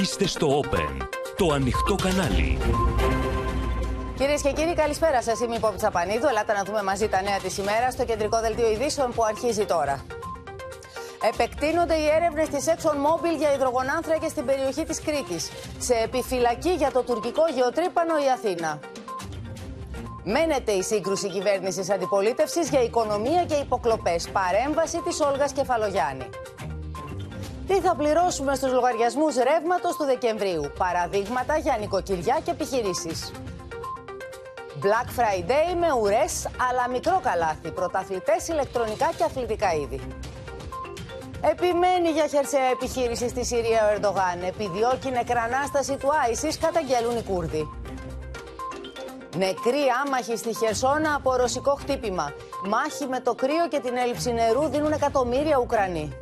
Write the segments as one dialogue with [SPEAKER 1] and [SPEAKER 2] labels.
[SPEAKER 1] Είστε στο Open, το ανοιχτό κανάλι.
[SPEAKER 2] Κυρίες και κύριοι, καλησπέρα σας. Είμαι η Πόπη Τσαπανίδου. Ελάτε να δούμε μαζί τα νέα της ημέρας στο κεντρικό δελτίο ειδήσεων που αρχίζει τώρα. Επεκτείνονται οι έρευνες της ExxonMobil για υδρογονάνθρακε στην περιοχή της Κρήτης. Σε επιφυλακή για το τουρκικό γεωτρύπανο η Αθήνα. Μένεται η σύγκρουση κυβέρνησης αντιπολίτευσης για οικονομία και υποκλοπές. Παρέμβαση της Όλγας Κεφαλογιάννη. Τι θα πληρώσουμε στους λογαριασμούς ρεύματος του Δεκεμβρίου; Παραδείγματα για νοικοκυριά και επιχειρήσεις. Black Friday με ουρές αλλά μικρό καλάθι. Πρωταθλητές ηλεκτρονικά και αθλητικά είδη. Επιμένει για χερσαία επιχείρηση στη Συρία ο Ερντογάν. Επιδιώκει νεκρανάσταση του Άισις, καταγγέλουν οι Κούρδοι. Νεκροί άμαχοι στη Χερσόνα από ρωσικό χτύπημα. Μάχη με το κρύο και την έλλειψη νερού δίνουν εκατομμύρια Ουκρανοί.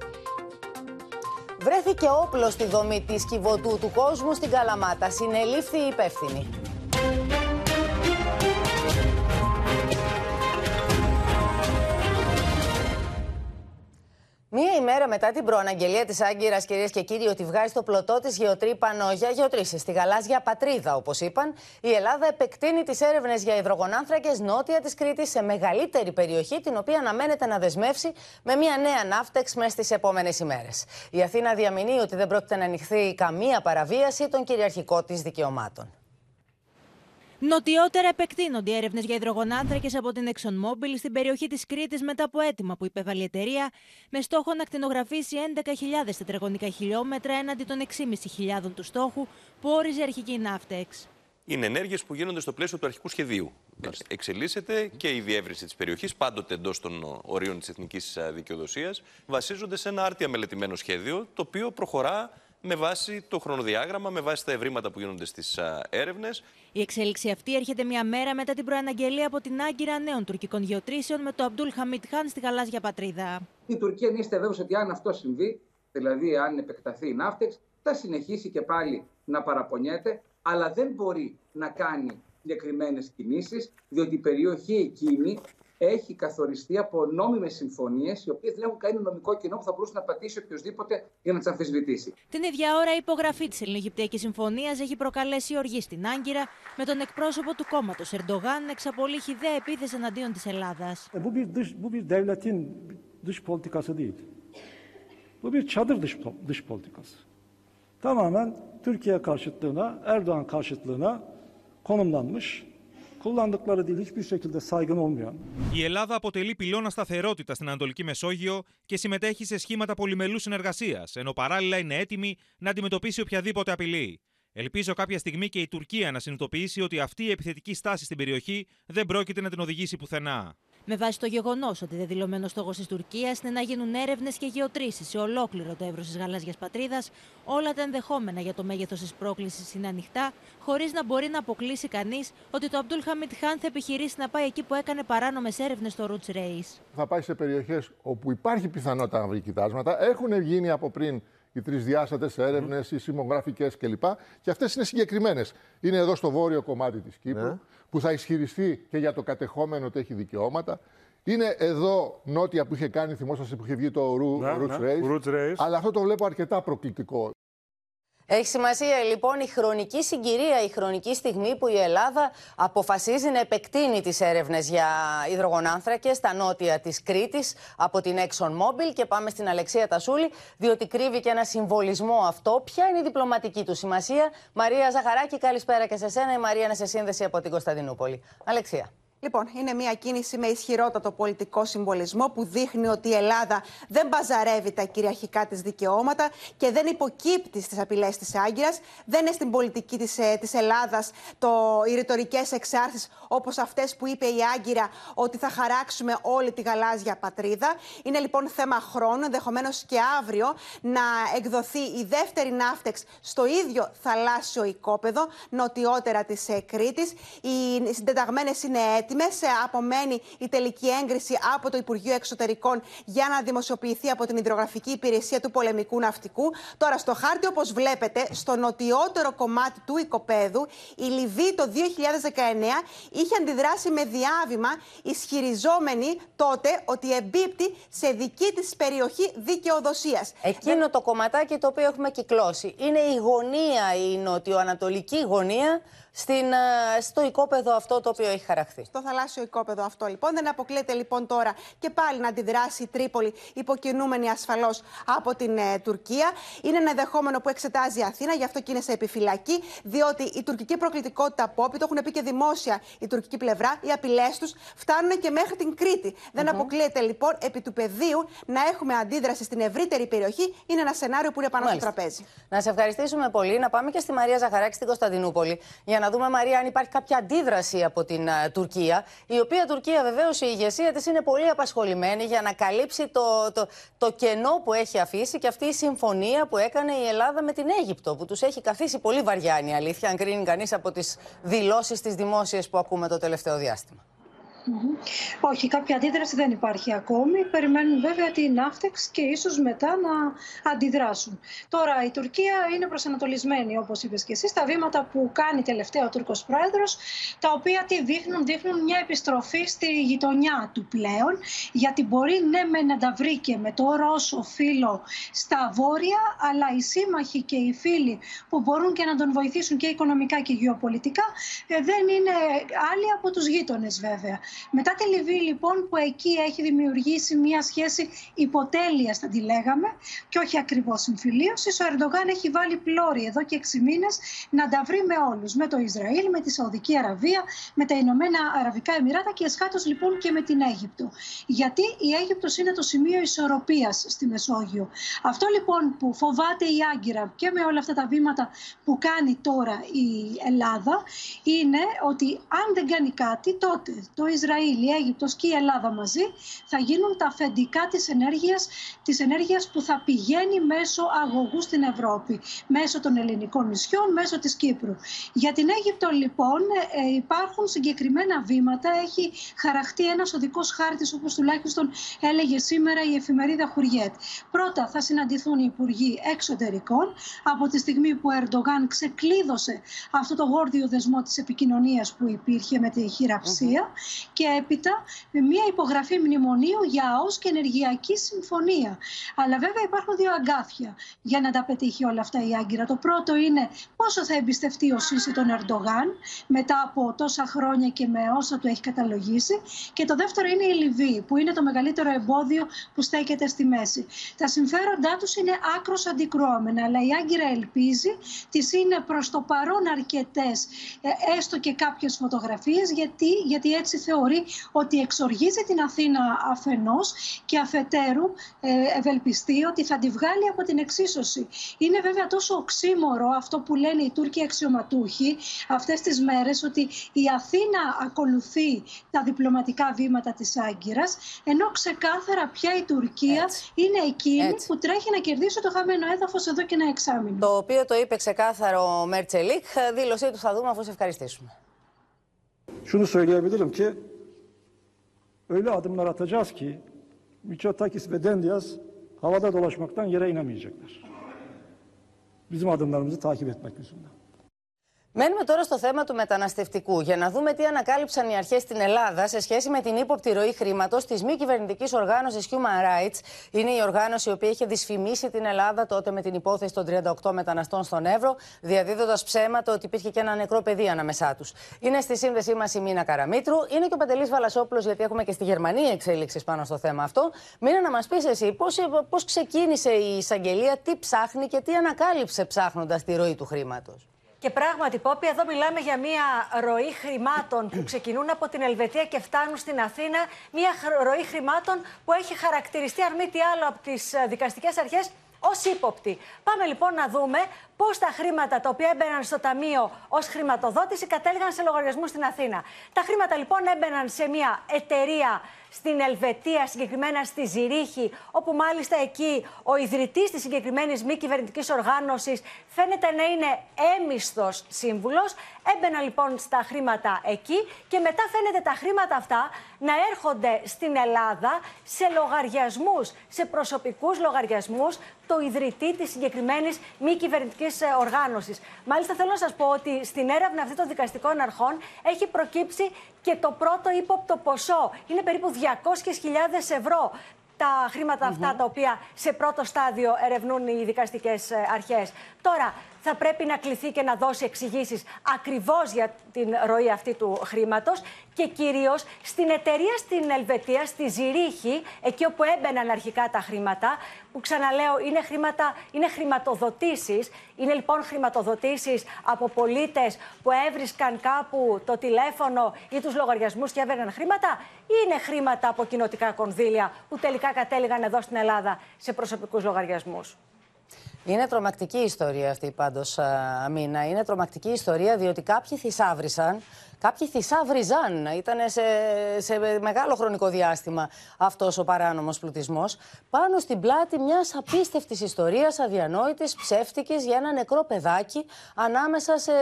[SPEAKER 2] Βρέθηκε όπλος στη δομή της κυβωτού του κόσμου στην Καλαμάτα. Συνελήφθη η υπεύθυνη. Μία ημέρα μετά την προαναγγελία της Άγκυρας, κυρίες και κύριοι, ότι βγάζει το πλωτό της γεωτρύπανο για γεωτρήσεις στη γαλάζια πατρίδα, όπως είπαν, η Ελλάδα επεκτείνει τις έρευνες για υδρογονάνθρακες νότια της Κρήτης σε μεγαλύτερη περιοχή, την οποία αναμένεται να δεσμεύσει με μια νέα ναύτεξ μέσα στι επόμενες ημέρες. Η Αθήνα διαμηνύει ότι δεν πρόκειται να ανοιχθεί καμία παραβίαση των κυριαρχικών της δικαιωμάτων.
[SPEAKER 3] Νοτιότερα επεκτείνονται οι έρευνες για υδρογονάνθρακες από την ExxonMobil στην περιοχή της Κρήτης μετά από αίτημα που υπέβαλε η εταιρεία με στόχο να κτηνογραφήσει 11.000 τετραγωνικά χιλιόμετρα έναντι των 6.500 του στόχου που όριζε αρχική ναύτεξ.
[SPEAKER 4] Είναι ενέργειες που γίνονται στο πλαίσιο του αρχικού σχεδίου. Εξελίσσεται και η διεύρυνση της περιοχής, πάντοτε εντός των ορίων της εθνικής δικαιοδοσίας. Βασίζονται σε ένα άρτια μελετημένο σχέδιο, το οποίο προχωρά με βάση το χρονοδιάγραμμα, με βάση τα ευρήματα που γίνονται στις έρευνες.
[SPEAKER 3] Η εξέλιξη αυτή έρχεται μια μέρα μετά την προαναγγελία από την Άγκυρα νέων τουρκικών γεωτρήσεων με το Αμπτούλ Χαμίτ Χάν στη γαλάζια πατρίδα.
[SPEAKER 5] Η Τουρκία είστε βέβαιο ότι αν αυτό συμβεί, δηλαδή αν επεκταθεί η ναύτεξ, θα συνεχίσει και πάλι να παραπονιέται, αλλά δεν μπορεί να κάνει συγκεκριμένες κινήσεις, διότι η περιοχή εκείνη έχει καθοριστεί από νόμιμες συμφωνίες, οι οποίες δεν έχουν κάνει νομικό κοινό που θα μπορούσε να πατήσει οποιοδήποτε για να τις αμφισβητήσει.
[SPEAKER 3] Την ίδια ώρα, η υπογραφή της Ελληνογυπτιακή Συμφωνίας έχει προκαλέσει οργή στην Άγκυρα, με τον εκπρόσωπο του κόμματος Ερντογάν να εξαπολύει χιδέα επίθεση εναντίον της Ελλάδας.
[SPEAKER 6] Bu bir dış, bu bir devletin dış politikası değil. Bu bir çadır dış, dış politikası. Tamamen Türkiye karşıtlığına, Erdoğan karşıtlığına konumlanmış kullandıkları dil hiçbir şekilde saygın olmayan.
[SPEAKER 7] Η Ελλάδα αποτελεί πυλώνα σταθερότητας στην Ανατολική Μεσόγειο και συμμετέχει σε σχήματα πολυμελούς συνεργασίας, ενώ παράλληλα είναι έτοιμη να αντιμετωπίσει οποιαδήποτε απειλή. Ελπίζω κάποια στιγμή και η Τουρκία να συνειδητοποιήσει ότι αυτή η επιθετική στάση στην περιοχή δεν πρόκειται να την οδηγήσει πουθενά.
[SPEAKER 3] Με βάση το γεγονός ότι δεδηλωμένο στόχος της Τουρκίας είναι να γίνουν έρευνες και γεωτρήσεις σε ολόκληρο το εύρος της γαλάζιας πατρίδας, όλα τα ενδεχόμενα για το μέγεθος της πρόκλησης είναι ανοιχτά, χωρίς να μπορεί να αποκλείσει κανείς ότι το Αμπτούλ Χαμιτ Χάν θα επιχειρήσει να πάει εκεί που έκανε παράνομες έρευνες στο Roots Race.
[SPEAKER 8] Θα πάει σε περιοχές όπου υπάρχει πιθανότητα να βρει κοιτάσματα. Έχουν γίνει από πριν οι τρισδιάστατε έρευνες, οι σημογραφικέ κλπ. Και αυτές είναι συγκεκριμένες. Είναι εδώ στο βόρειο κομμάτι της Κύπρου, ναι. που θα ισχυριστεί και για το κατεχόμενο ότι έχει δικαιώματα. Είναι εδώ νότια που είχε κάνει, θυμόσαστε που είχε βγει το ναι, Roots, ναι. Race, Race. Αλλά αυτό το βλέπω αρκετά προκλητικό.
[SPEAKER 2] Έχει σημασία λοιπόν η χρονική συγκυρία, η χρονική στιγμή που η Ελλάδα αποφασίζει να επεκτείνει τις έρευνες για υδρογονάνθρακες στα νότια της Κρήτης από την ExxonMobil και πάμε στην Αλεξία Τασούλη διότι κρύβει και ένα συμβολισμό αυτό. Ποια είναι η διπλωματική του σημασία; Μαρία Ζαχαράκη, καλησπέρα και σε σένα. Η Μαρία είναι σε σύνδεση από την Κωνσταντινούπολη. Αλεξία.
[SPEAKER 9] Λοιπόν, είναι μια κίνηση με ισχυρότατο πολιτικό συμβολισμό που δείχνει ότι η Ελλάδα δεν μπαζαρεύει τα κυριαρχικά της δικαιώματα και δεν υποκύπτει στις απειλές της Άγκυρας. Δεν είναι στην πολιτική της της ε, Ελλάδα οι ρητορικές εξάρσει όπως αυτές που είπε η Άγκυρα ότι θα χαράξουμε όλη τη γαλάζια πατρίδα. Είναι λοιπόν θέμα χρόνου, ενδεχομένως και αύριο, να εκδοθεί η δεύτερη ναύτεξ στο ίδιο θαλάσσιο οικόπεδο νοτιότερα της ε, Κρήτης. Οι συντεταγμένες είναι έτοιμες έτοιμες. Απομένει η τελική έγκριση από το Υπουργείο Εξωτερικών για να δημοσιοποιηθεί από την Ιδρογραφική Υπηρεσία του Πολεμικού Ναυτικού. Τώρα, στο χάρτη, όπως βλέπετε, στο νοτιότερο κομμάτι του οικοπαίδου, η Λιβύη το 2019 είχε αντιδράσει με διάβημα, ισχυριζόμενη τότε ότι εμπίπτει σε δική της περιοχή δικαιοδοσίας.
[SPEAKER 2] Εκείνο το κομματάκι το οποίο έχουμε κυκλώσει είναι η γωνία, η νοτιοανατολική γωνία στην, ε, στο οικόπεδο αυτό το οποίο έχει χαραχθεί.
[SPEAKER 9] Στο θαλάσσιο οικόπεδο αυτό λοιπόν. Δεν αποκλείεται λοιπόν τώρα και πάλι να αντιδράσει η Τρίπολη, υποκινούμενη ασφαλώς από την ε, Τουρκία. Είναι ένα ενδεχόμενο που εξετάζει η Αθήνα, γι' αυτό και είναι σε επιφυλακή, διότι η τουρκική προκλητικότητα απόπη, το έχουν πει και δημόσια η τουρκική πλευρά, οι απειλές τους φτάνουν και μέχρι την Κρήτη. Δεν αποκλείεται λοιπόν επί του πεδίου να έχουμε αντίδραση στην ευρύτερη περιοχή. Είναι ένα σενάριο που είναι πάνω
[SPEAKER 2] Μάλιστα.
[SPEAKER 9] στο τραπέζι.
[SPEAKER 2] Να σε ευχαριστήσουμε πολύ. Να πάμε και στη Μαρία Ζαχαράκη στην Κωνσταντινούπολη για να δούμε, Μαρία, αν υπάρχει κάποια αντίδραση από την α, Τουρκία. Η οποία Τουρκία, βεβαίως, η ηγεσία της είναι πολύ απασχολημένη για να καλύψει το, το, το κενό που έχει αφήσει και αυτή η συμφωνία που έκανε η Ελλάδα με την Αίγυπτο, που τους έχει καθίσει πολύ βαριά, είναι η αλήθεια, αν κρίνει κανείς από τις δηλώσεις τις δημόσιες που ακούμε το τελευταίο διάστημα.
[SPEAKER 10] Μμμ. Όχι, κάποια αντίδραση δεν υπάρχει ακόμη. Περιμένουν βέβαια την ναύτεξ και ίσως μετά να αντιδράσουν. Τώρα η Τουρκία είναι προσανατολισμένη, όπως είπες και εσύ, στα βήματα που κάνει τελευταία ο Τούρκος Πρόεδρος, τα οποία τι δείχνουν, δείχνουν μια επιστροφή στη γειτονιά του πλέον, γιατί μπορεί ναι με να τα βρήκε με το Ρώσο φίλο στα βόρεια, αλλά οι σύμμαχοι και οι φίλοι που μπορούν και να τον βοηθήσουν και οικονομικά και γεωπολιτικά ε, δεν είναι άλλοι από τους γείτονες βέβαια. Μετά τη Λιβύη λοιπόν που εκεί έχει δημιουργήσει μια σχέση υποτέλειας θα τη λέγαμε και όχι ακριβώς συμφιλίωσης, ο Ερντογάν έχει βάλει πλώρη εδώ και 6 μήνες να τα βρει με όλους, με το Ισραήλ, με τη Σαουδική Αραβία, με τα Ηνωμένα Αραβικά Εμμυράτα και εσχάτως λοιπόν και με την Αίγυπτο. Γιατί η Αίγυπτος είναι το σημείο ισορροπίας στη Μεσόγειο. Αυτό λοιπόν που φοβάται η Άγκυρα και με όλα αυτά τα βήματα που κάνει τώρα η Ελλάδα είναι ότι αν δεν κάνει κάτι τότε το Ισραήλ, η Αίγυπτος και η Ελλάδα μαζί θα γίνουν τα αφεντικά της ενέργειας, της ενέργειας που θα πηγαίνει μέσω αγωγού στην Ευρώπη, μέσω των ελληνικών νησιών, μέσω της Κύπρου. Για την Αίγυπτο λοιπόν ε, υπάρχουν συγκεκριμένα βήματα, έχει χαραχτεί ένας οδικός χάρτης όπως τουλάχιστον έλεγε σήμερα η εφημερίδα Χουριέτ. Πρώτα θα συναντηθούν οι Υπουργοί Εξωτερικών από τη στιγμή που ο Ερντογάν ξεκλείδωσε αυτό το γόρδιο δεσμό της επικοινωνίας που υπήρχε με τη χειραψία και έπειτα με μια υπογραφή μνημονίου για ΑΟΣ και ενεργειακή συμφωνία. Αλλά βέβαια υπάρχουν δύο αγκάθια για να τα πετύχει όλα αυτά η Άγκυρα. Το πρώτο είναι πόσο θα εμπιστευτεί ο Σίση τον Ερντογάν μετά από τόσα χρόνια και με όσα του έχει καταλογίσει. Και το δεύτερο είναι η Λιβύη, που είναι το μεγαλύτερο εμπόδιο που στέκεται στη μέση. Τα συμφέροντά τους είναι άκρος αντικρουόμενα, αλλά η Άγκυρα ελπίζει, τη είναι προς το παρόν αρκετές, έστω και κάποιες φωτογραφίες, γιατί, γιατί έτσι θεωρεί ότι εξοργίζει την Αθήνα αφενός και αφετέρου ε, ευελπιστεί ότι θα τη βγάλει από την εξίσωση. Είναι βέβαια τόσο οξύμορο αυτό που λένε οι Τούρκοι αξιωματούχοι αυτές τις μέρες ότι η Αθήνα ακολουθεί τα διπλωματικά βήματα της Άγκυρας ενώ ξεκάθαρα πια η Τουρκία
[SPEAKER 2] Έτσι.
[SPEAKER 10] είναι εκείνη
[SPEAKER 2] Έτσι.
[SPEAKER 10] που τρέχει να κερδίσει το χαμένο έδαφος εδώ και ένα εξάμεινο.
[SPEAKER 2] Το οποίο το είπε ξεκάθαρο ο Μέρτσελικ. Δήλωσή του θα δούμε αφού σε ευχαριστήσουμε.
[SPEAKER 6] Şunu söyleyebilirim ki öyle adımlar atacağız ki Mitsotakis ve Dendias havada dolaşmaktan yere inemeyecekler. Bizim adımlarımızı takip etmek yüzünden.
[SPEAKER 2] Μένουμε τώρα στο θέμα του μεταναστευτικού για να δούμε τι ανακάλυψαν οι αρχές στην Ελλάδα σε σχέση με την ύποπτη ροή χρήματος της μη κυβερνητικής οργάνωσης Human Rights. Είναι η οργάνωση η οποία είχε δυσφημίσει την Ελλάδα τότε με την υπόθεση των 38 μεταναστών στον Εύρο, διαδίδοντας ψέματα ότι υπήρχε και ένα νεκρό παιδί ανάμεσά τους. Είναι στη σύνδεσή μας η Μίνα Καραμίτρου, είναι και ο Παντελής Βαλασόπουλος, γιατί έχουμε και στη Γερμανία εξέλιξεις πάνω στο θέμα αυτό. Μίνα, να μας πεις εσύ πώς ξεκίνησε η εισαγγελία, τι ψάχνει και τι ανακάλυψε ψάχνοντας τη ροή του χρήματος;
[SPEAKER 11] Και πράγματι, Πόπη, εδώ μιλάμε για μια ροή χρημάτων που ξεκινούν από την Ελβετία και φτάνουν στην Αθήνα. Μια χ- ροή χρημάτων που έχει χαρακτηριστεί, αν μη τι άλλο, από τις δικαστικές αρχές ως ύποπτη. Πάμε λοιπόν να δούμε πώς τα χρήματα τα οποία έμπαιναν στο Ταμείο ως χρηματοδότηση κατέληγαν σε λογαριασμούς στην Αθήνα; Τα χρήματα λοιπόν έμπαιναν σε μια εταιρεία στην Ελβετία, συγκεκριμένα στη Ζηρίχη, όπου μάλιστα εκεί ο ιδρυτής της συγκεκριμένης μη κυβερνητικής οργάνωσης φαίνεται να είναι έμισθο σύμβουλος. Έμπαινα λοιπόν στα χρήματα εκεί και μετά φαίνεται τα χρήματα αυτά να έρχονται στην Ελλάδα σε λογαριασμούς, σε προσωπικούς λογαριασμούς το ιδρυτή της συγκεκριμένης μη κυβερνητικής οργάνωσης. Μάλιστα θέλω να σας πω ότι στην έρευνα αυτή των δικαστικών αρχών έχει προκύψει και το πρώτο ύποπτο ποσό. Είναι περίπου 200.000 ευρώ τα χρήματα αυτά τα οποία σε πρώτο στάδιο ερευνούν οι δικαστικές αρχές. Τώρα, θα πρέπει να κληθεί και να δώσει εξηγήσεις ακριβώς για την ροή αυτή του χρήματος και κυρίως στην εταιρεία στην Ελβετία, στη Ζηρίχη, εκεί όπου έμπαιναν αρχικά τα χρήματα, που ξαναλέω είναι, χρήματα, είναι χρηματοδοτήσεις. Είναι λοιπόν χρηματοδοτήσεις από πολίτες που έβρισκαν κάπου το τηλέφωνο ή τους λογαριασμούς και έβαιναν χρήματα, ή είναι χρήματα από κοινοτικά κονδύλια που τελικά κατέληγαν εδώ στην Ελλάδα σε προσωπικούς λογαριασμούς;
[SPEAKER 2] Είναι τρομακτική ιστορία αυτή πάντως, Αμίνα. Είναι τρομακτική ιστορία διότι κάποιοι θησάβρισαν Κάποιοι θησάβριζαν. Ήταν σε, σε μεγάλο χρονικό διάστημα αυτός ο παράνομος πλουτισμός. Πάνω στην πλάτη μιας απίστευτης ιστορίας, αδιανόητης, ψεύτικης για ένα νεκρό παιδάκι ανάμεσα σε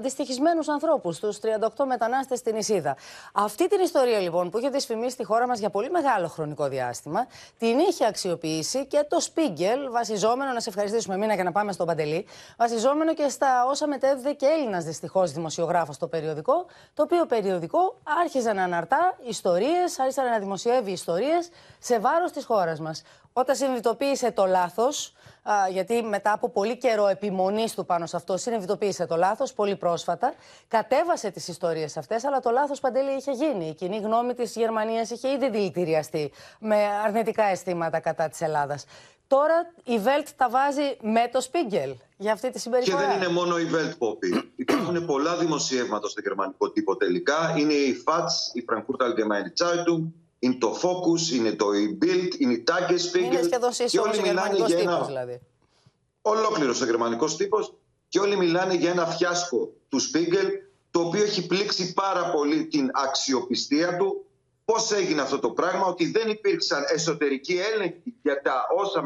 [SPEAKER 2] δυστυχισμένους ανθρώπους, τους 38 μετανάστες στην Ισίδα. Αυτή την ιστορία λοιπόν που είχε δυσφημίσει στη χώρα μας για πολύ μεγάλο χρονικό διάστημα, την είχε αξιοποιήσει και το Σπίγκελ, βασιζόμενο, να σε ευχαριστήσουμε μήνα και να πάμε στον Παντελή, βασιζόμενο και στα όσα μετέδιδε και Έλληνας δυστυχώς δημοσιογράφος στο περιοδικό το οποίο περιοδικό άρχιζε να αναρτά ιστορίες, άρχισε να δημοσιεύει ιστορίες σε βάρος της χώρας μας. Όταν συνειδητοποίησε το λάθος, γιατί μετά από πολύ καιρό επιμονής του πάνω σε αυτό, συνειδητοποίησε το λάθος πολύ πρόσφατα, κατέβασε τις ιστορίες αυτές, αλλά το λάθος παντέλη είχε γίνει. Η κοινή γνώμη της Γερμανίας είχε ήδη δηλητηριαστεί με αρνητικά αισθήματα κατά της Ελλάδας. Τώρα η Βέλτ τα βάζει με το Σπίγκελ για αυτή τη συμπεριφορά.
[SPEAKER 12] Και δεν είναι μόνο η Βέλτ, Πόπη. Υπάρχουν πολλά δημοσιεύματα στο γερμανικό τύπο τελικά. Είναι η FATS, η Frankfurt Allgemeine Zeitung, είναι το Focus, είναι το Bild, είναι η Tagesspiegel.
[SPEAKER 2] Είναι σχεδόν σύσσωμος ο γερμανικός τύπος ένα... δηλαδή.
[SPEAKER 12] Ολόκληρος ο γερμανικός τύπος και όλοι μιλάνε για ένα φιάσκο του Spiegel το οποίο έχει πλήξει πάρα πολύ την αξιοπιστία του Πώς έγινε αυτό το πράγμα, ότι δεν υπήρξαν εσωτερικοί έλεγχοι για τα όσα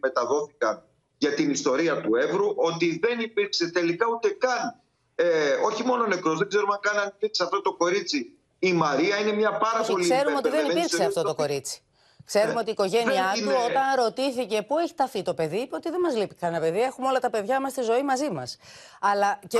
[SPEAKER 12] μεταδόθηκαν για την ιστορία του Εύρου, ότι δεν υπήρξε τελικά ούτε καν, ε, όχι μόνο νεκρός, δεν ξέρουμε καν αν υπήρξε αυτό το κορίτσι. Η Μαρία είναι μια πάρα
[SPEAKER 2] όχι,
[SPEAKER 12] πολύ...
[SPEAKER 2] Ξέρουμε ότι δεν υπήρξε αυτό το κορίτσι. Ξέρουμε ε, ότι η οικογένειά του, όταν ρωτήθηκε πού έχει ταφεί το παιδί, είπε ότι δεν μας λείπει κανένα παιδί. Έχουμε όλα τα παιδιά μας στη ζωή μαζί μας. Αλλά και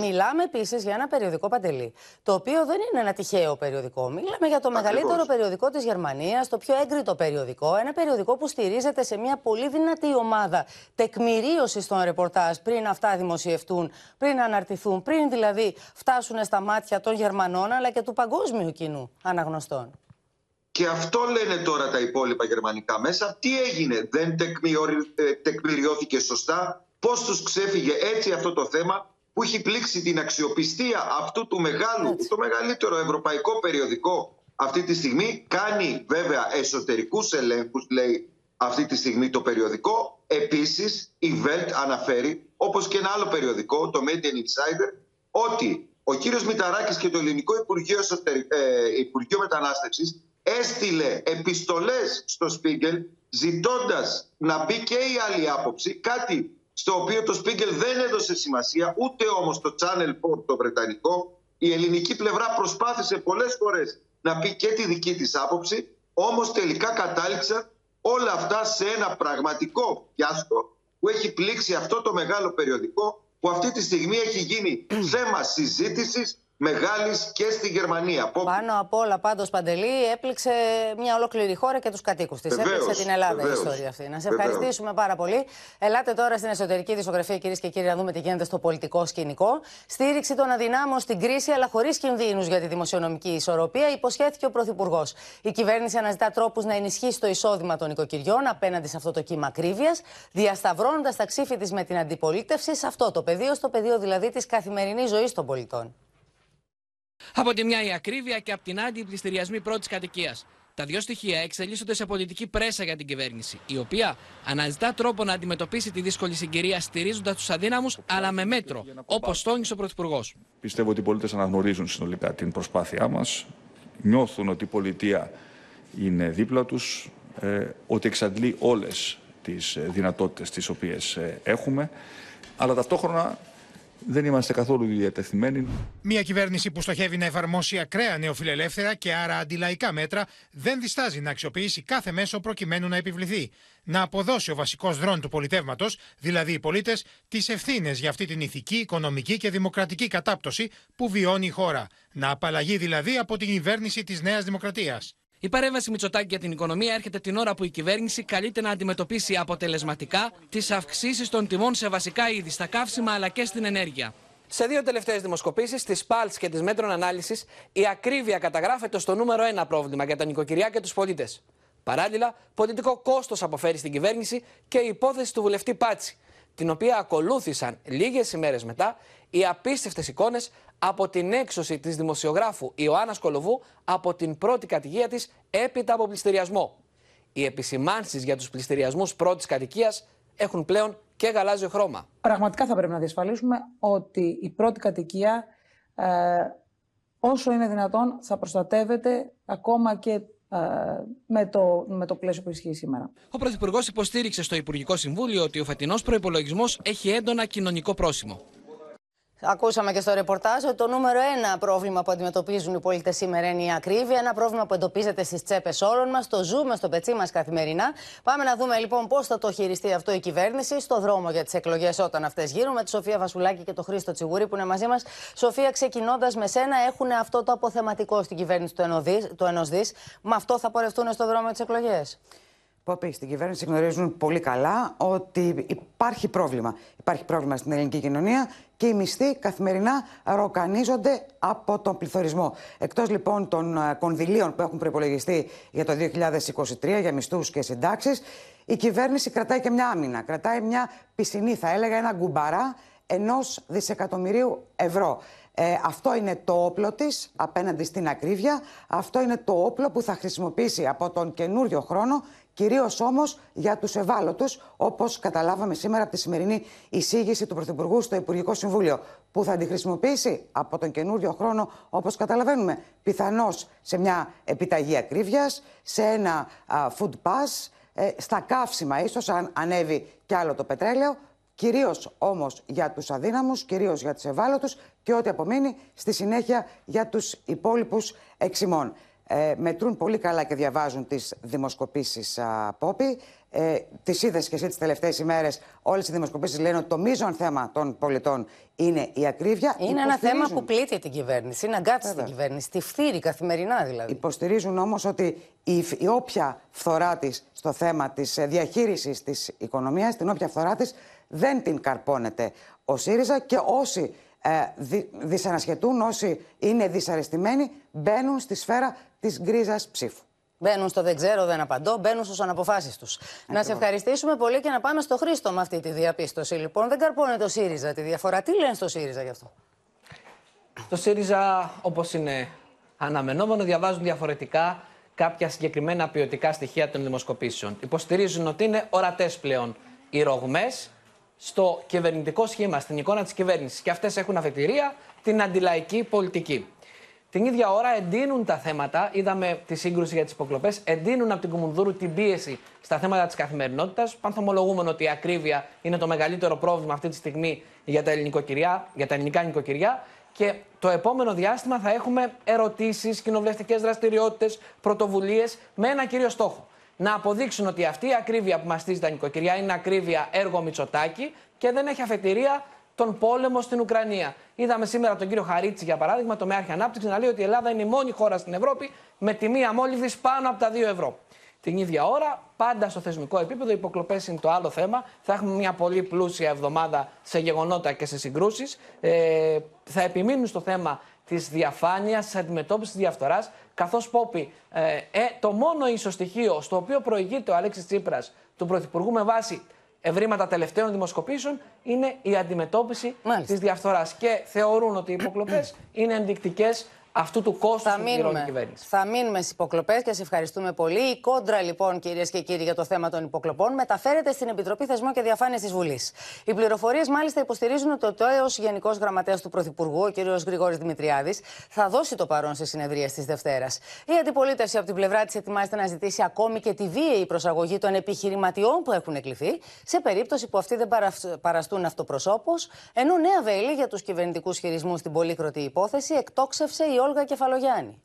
[SPEAKER 2] μιλάμε επίσης για ένα περιοδικό παντελή, το οποίο δεν είναι ένα τυχαίο περιοδικό. Μιλάμε για το μεγαλύτερο περιοδικό της Γερμανίας, το πιο έγκριτο περιοδικό. Ένα περιοδικό που στηρίζεται σε μια πολύ δυνατή ομάδα τεκμηρίωσης των ρεπορτάζ πριν αυτά δημοσιευτούν, πριν αναρτηθούν, πριν δηλαδή φτάσουν στα μάτια των Γερμανών αλλά και του παγκόσμιου κοινού αναγνωστών.
[SPEAKER 12] Και αυτό λένε τώρα τα υπόλοιπα γερμανικά μέσα. Τι έγινε, δεν ε, τεκμηριώθηκε σωστά, πώς τους ξέφυγε έτσι αυτό το θέμα που έχει πλήξει την αξιοπιστία αυτού του μεγάλου, το μεγαλύτερο ευρωπαϊκό περιοδικό αυτή τη στιγμή; Κάνει βέβαια εσωτερικούς ελέγχους, λέει αυτή τη στιγμή το περιοδικό. Επίσης η Welt αναφέρει, όπως και ένα άλλο περιοδικό, το Median Insider, ότι ο κύριος Μηταράκης και το Ελληνικό Υπουργείο, ε, Υπουργείο Μετανάστευσης έστειλε επιστολές στο Σπίγκελ ζητώντας να μπει και η άλλη άποψη, κάτι στο οποίο το Σπίγκελ δεν έδωσε σημασία, ούτε όμως το Channel 4 το βρετανικό. Η ελληνική πλευρά προσπάθησε πολλές φορές να πει και τη δική της άποψη, όμως τελικά κατάληξαν όλα αυτά σε ένα πραγματικό φιάσκο που έχει πλήξει αυτό το μεγάλο περιοδικό που αυτή τη στιγμή έχει γίνει θέμα συζήτησης μεγάλης και στη Γερμανία.
[SPEAKER 2] Πάνω απ' όλα, πάντως, Παντελή, έπληξε μια ολόκληρη χώρα και τους κατοίκους της. Έπληξε την Ελλάδα βεβαίως, η ιστορία αυτή. Να σε ευχαριστήσουμε πάρα πολύ. Ελάτε τώρα στην εσωτερική δισογραφία, κυρίες και κύριοι, να δούμε τι γίνεται στο πολιτικό σκηνικό. Στήριξη των αδυνάμων στην κρίση, αλλά χωρίς κινδύνους για τη δημοσιονομική ισορροπία, υποσχέθηκε ο Πρωθυπουργός. Η κυβέρνηση αναζητά τρόπους να ενισχύσει το εισόδημα των οικοκυριών απέναντι σε αυτό το κύμα ακρίβειας, διασταυρώνοντας τα ξύφη της με την αντιπολίτευση σε αυτό το πεδίο, στο πεδίο δηλαδή της καθημερινής ζωής των πολιτών.
[SPEAKER 13] Από τη μια η ακρίβεια και από την άλλη οι πληστηριασμοί πρώτης κατοικίας. Τα δύο στοιχεία εξελίσσονται σε πολιτική πρέσα για την κυβέρνηση, η οποία αναζητά τρόπο να αντιμετωπίσει τη δύσκολη συγκυρία στηρίζοντας τους αδύναμους, αλλά με μέτρο, όπως τόνισε ο Πρωθυπουργός.
[SPEAKER 14] Πιστεύω ότι οι πολίτες αναγνωρίζουν συνολικά την προσπάθειά μας. Νιώθουν ότι η πολιτεία είναι δίπλα τους, ε, ότι εξαντλεί όλες τις ε, δυνατότητες τις οποίες ε, έχουμε, αλλά ταυτόχρονα δεν είμαστε καθόλου διατεθειμένοι.
[SPEAKER 15] Μια κυβέρνηση που στοχεύει να εφαρμόσει ακραία νεοφιλελεύθερα και άρα αντιλαϊκά μέτρα δεν διστάζει να αξιοποιήσει κάθε μέσο προκειμένου να επιβληθεί. Να αποδώσει ο βασικός δρόν του πολιτεύματος, δηλαδή οι πολίτες, τις ευθύνες για αυτή την ηθική, οικονομική και δημοκρατική κατάπτωση που βιώνει η χώρα. Να απαλλαγεί δηλαδή από την κυβέρνηση της Νέας Δημοκρατίας.
[SPEAKER 13] Η παρέμβαση Μητσοτάκη για την οικονομία έρχεται την ώρα που η κυβέρνηση καλείται να αντιμετωπίσει αποτελεσματικά τις αυξήσεις των τιμών σε βασικά είδη, στα καύσιμα αλλά και στην ενέργεια. Σε δύο τελευταίες δημοσκοπήσεις, της Pulse και της Metron Analysis, η ακρίβεια καταγράφεται στο νούμερο ένα πρόβλημα για τα νοικοκυριά και τους πολίτες. Παράλληλα, πολιτικό κόστος αποφέρει στην κυβέρνηση και η υπόθεση του βουλευτή Πάτσι, την οποία ακολούθησαν λίγες ημέρες μετά οι απίστευτες εικόνες από την έξωση της δημοσιογράφου Ιωάννας Κολοβού από την πρώτη κατοικία της έπειτα από πληστηριασμό. Οι επισημάνσεις για τους πληστηριασμούς πρώτης κατοικίας έχουν πλέον και γαλάζιο χρώμα.
[SPEAKER 16] Πραγματικά θα πρέπει να διασφαλίσουμε ότι η πρώτη κατοικία ε, όσο είναι δυνατόν θα προστατεύεται ακόμα και ε, με, το, με το πλαίσιο που ισχύει σήμερα.
[SPEAKER 13] Ο Πρωθυπουργός υποστήριξε στο Υπουργικό Συμβούλιο ότι ο φετινός προπολογισμό έχει έντονα κοινωνικό πρόσημο.
[SPEAKER 2] Ακούσαμε και στο ρεπορτάζ ότι το νούμερο ένα πρόβλημα που αντιμετωπίζουν οι πολίτες σήμερα είναι η ακρίβεια. Ένα πρόβλημα που εντοπίζεται στις τσέπες όλων μας. Το ζούμε στο πετσί μας καθημερινά. Πάμε να δούμε λοιπόν πώς θα το χειριστεί αυτό η κυβέρνηση στο δρόμο για τις εκλογές όταν αυτές γίνουν. Με τη Σοφία Βασουλάκη και τον Χρήστο Τσιγούρη που είναι μαζί μας. Σοφία, ξεκινώντας με σένα, έχουν αυτό το αποθεματικό στην κυβέρνηση του ενός δις. Με αυτό θα πορευτούν στο δρόμο τις εκλογές;
[SPEAKER 17] Πόπη, στην κυβέρνηση γνωρίζουν πολύ καλά ότι υπάρχει πρόβλημα. Υπάρχει πρόβλημα στην ελληνική κοινωνία και οι μισθοί καθημερινά ροκανίζονται από τον πληθωρισμό. Εκτός λοιπόν των ε, κονδυλίων που έχουν προπολογιστεί για το 2023 για μισθούς και συντάξεις, η κυβέρνηση κρατάει και μια άμυνα. Κρατάει μια πισινή, θα έλεγα, ένα γκουμπαρά ενός δισεκατομμυρίου ευρώ. Ε, αυτό είναι το όπλο της απέναντι στην ακρίβεια. Αυτό είναι το όπλο που θα χρησιμοποιήσει από τον καινούριο χρόνο Κυρίως όμως για τους ευάλωτους, όπως καταλάβαμε σήμερα από τη σημερινή εισήγηση του Πρωθυπουργού στο Υπουργικό Συμβούλιο, που θα τη χρησιμοποιήσει από τον καινούριο χρόνο, όπως καταλαβαίνουμε, πιθανώς σε μια επιταγή ακρίβειας, σε ένα food pass, ε, στα καύσιμα, ίσως αν ανέβει κι άλλο το πετρέλαιο. Κυρίως όμως για τους αδύναμους, κυρίως για τους ευάλωτους και ό,τι απομείνει στη συνέχεια για τους υπόλοιπους εξημών ε, μετρούν πολύ καλά και διαβάζουν τις δημοσκοπήσεις α, Πόπη. Ε, τις είδες και εσύ τις τελευταίες ημέρες. Όλες οι δημοσκοπήσεις λένε ότι το μείζον θέμα των πολιτών είναι η ακρίβεια.
[SPEAKER 2] Είναι ένα θέμα που πλήττει την κυβέρνηση, είναι αγκάτσι την κυβέρνηση, τη φτύρει καθημερινά δηλαδή.
[SPEAKER 17] Υποστηρίζουν όμως ότι η, η όποια φθορά της στο θέμα της ε, διαχείρισης της οικονομίας, την όποια φθορά της δεν την καρπώνεται ο ΣΥΡΙΖΑ και όσοι ε, δι, δυσανασχετούν, όσοι είναι δυσαρεστημένοι, μπαίνουν στη σφαίρα της γκρίζας ψήφου.
[SPEAKER 2] Μπαίνουν στο δεν ξέρω, δεν απαντώ, μπαίνουν στους αναποφάσεις τους. Να σε ευχαριστήσουμε πολύ και να πάμε στο Χρήστο με αυτή τη διαπίστωση. Λοιπόν, δεν καρπώνει το ΣΥΡΙΖΑ τη διαφορά. Τι λένε στο ΣΥΡΙΖΑ γι' αυτό;
[SPEAKER 13] Το ΣΥΡΙΖΑ, όπως είναι αναμενόμενο, διαβάζουν διαφορετικά κάποια συγκεκριμένα ποιοτικά στοιχεία των δημοσκοπήσεων. Υποστηρίζουν ότι είναι ορατές πλέον οι ρογμές στο κυβερνητικό σχήμα, στην εικόνα της κυβέρνησης. Και αυτές έχουν αφετηρία την αντιλαϊκή πολιτική. Την ίδια ώρα εντείνουν τα θέματα, είδαμε τη σύγκρουση για τις υποκλοπές, εντείνουν από την Κουμουνδούρου την πίεση στα θέματα της καθημερινότητας. Πανθομολογούμενο ότι η ακρίβεια είναι το μεγαλύτερο πρόβλημα αυτή τη στιγμή για τα, για τα ελληνικά νοικοκυριά. Και το επόμενο διάστημα θα έχουμε ερωτήσεις, κοινοβουλευτικές δραστηριότητες, πρωτοβουλίες με ένα κύριο στόχο. Να αποδείξουν ότι αυτή η ακρίβεια που μαστίζει τα νοικοκυριά είναι ακρίβεια έργο Μητσοτάκη και δεν έχει αφετηρία τον πόλεμο στην Ουκρανία. Είδαμε σήμερα τον κύριο Χαρίτση, για παράδειγμα, το Μεάρχη Ανάπτυξης, να λέει ότι η Ελλάδα είναι η μόνη χώρα στην Ευρώπη με τιμή αμόλυβδη πάνω από τα 2 ευρώ. Την ίδια ώρα, πάντα στο θεσμικό επίπεδο, οι υποκλοπές είναι το άλλο θέμα. Θα έχουμε μια πολύ πλούσια εβδομάδα σε γεγονότα και σε συγκρούσεις. Ε, θα επιμείνουν στο θέμα της διαφάνειας, της αντιμετώπισης της διαφθοράς. Καθώς Πόπι, ε, ε, το μόνο ίσο στοιχείο στο οποίο προηγείται ο Αλέξης Τσίπρας του Πρωθυπουργού με βάση ευρήματα τελευταίων δημοσκοπήσεων είναι η αντιμετώπιση της διαφθοράς. Και θεωρούν ότι οι υποκλοπές είναι ενδεικτικές
[SPEAKER 18] αυτού του κόστου
[SPEAKER 2] θα
[SPEAKER 18] που πληρώνει η
[SPEAKER 2] μείνουμε,
[SPEAKER 18] κυβέρνηση.
[SPEAKER 2] θα μείνουμε στις υποκλοπές και σε ευχαριστούμε πολύ. Η κόντρα, λοιπόν, κυρίες και κύριοι, για το θέμα των υποκλοπών μεταφέρεται στην Επιτροπή Θεσμών και Διαφάνειας της Βουλής. Οι πληροφορίες, μάλιστα, υποστηρίζουν ότι ο τέο Γενικός Γραμματέας του Πρωθυπουργού, ο κ. Γρηγόρης Δημητριάδης, θα δώσει το παρόν σε συνεδρία της Δευτέρας. Η αντιπολίτευση από την πλευρά της ετοιμάζεται να ζητήσει ακόμη και τη βίαιη προσαγωγή των επιχειρηματιών που έχουν εκλειθεί, σε περίπτωση που αυτοί δεν παραστούν αυτοπροσώπως, ενώ νέα βέλη για τους κυβερνητικούς χειρισμούς στην πολύκροτη υπόθεση εκτόξευσε η Όλγα Κεφαλογιάννη.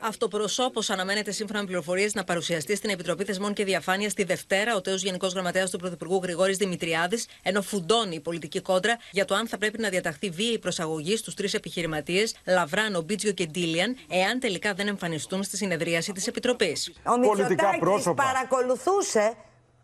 [SPEAKER 19] Αυτοπροσώπως αναμένεται σύμφωνα με πληροφορίες να παρουσιαστεί στην Επιτροπή Θεσμών και Διαφάνειας τη Δευτέρα ο τέος Γενικός Γραμματέας του Πρωθυπουργού Γρηγόρης Δημητριάδης, ενώ φουντώνει η πολιτική κόντρα για το αν θα πρέπει να διαταχθεί βίαιη προσαγωγή στους τρεις επιχειρηματίες Λαβράνο, Μπίτζιο και Ντίλιαν, εάν τελικά δεν εμφανιστούν στη συνεδρίαση της Επιτροπής.
[SPEAKER 20] Ο Μητσοτάκης παρακολουθούσε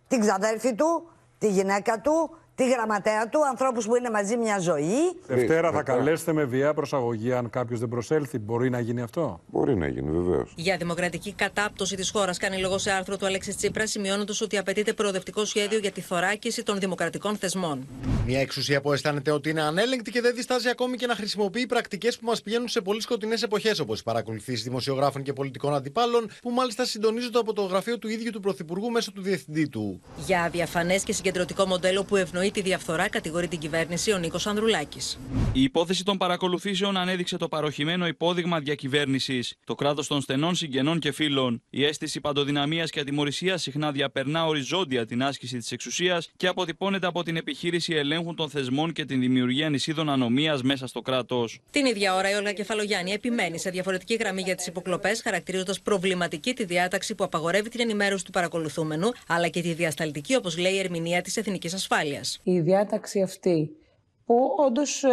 [SPEAKER 20] την ξαδέρφη του, τη γυναίκα του, τη γραμματέα του, ανθρώπους που είναι μαζί μια ζωή.
[SPEAKER 21] Δευτέρα θα καλέσετε με βία προσαγωγή αν κάποιος δεν προσέλθει. Μπορεί να γίνει αυτό;
[SPEAKER 22] Μπορεί να γίνει, βεβαίως.
[SPEAKER 19] Για δημοκρατική κατάπτωση της χώρας, κάνει λόγο σε άρθρο του Αλέξη Τσίπρα, σημειώνοντας ότι απαιτείται προοδευτικό σχέδιο για τη θωράκιση των δημοκρατικών θεσμών.
[SPEAKER 23] Μια εξουσία που αισθάνεται ότι είναι ανέλεγκτη και δεν διστάζει ακόμη και να χρησιμοποιεί πρακτικές που μας πηγαίνουν σε πολύ σκοτεινές εποχές, όπως οι παρακολουθήσεις δημοσιογράφων και πολιτικών αντιπάλων, που μάλιστα συντονίζονται από το γραφείο του ίδιου του Πρωθυπουργού μέσω του διευθυντή του.
[SPEAKER 19] Για διαφανέ και συγκεντρωτικό μοντέλο που ευνοεί τη διαφθορά, κατηγορεί την κυβέρνηση ο Νίκος Ανδρουλάκης.
[SPEAKER 24] Η υπόθεση των παρακολουθήσεων ανέδειξε το παροχημένο υπόδειγμα διακυβέρνησης. Το κράτος των στενών συγγενών και φίλων. Η αίσθηση παντοδυναμίας και ατιμορρησίας συχνά διαπερνά οριζόντια την άσκηση της εξουσίας και αποτυπώνεται από την επιχείρηση ελέγχου των θεσμών και την δημιουργία νησίδων ανομίας μέσα στο κράτος.
[SPEAKER 19] Την ίδια ώρα, η Όλγα Κεφαλογιάννη επιμένει σε διαφορετική γραμμή για τις υποκλοπές, χαρακτηρίζοντας προβληματική τη διάταξη που απαγορεύει την ενημέρωση του παρακολουθούμενου, αλλά και τη διασταλτική, όπως λέει η ερμηνεία της εθνικής ασφάλειας.
[SPEAKER 16] Η διάταξη αυτή που όντως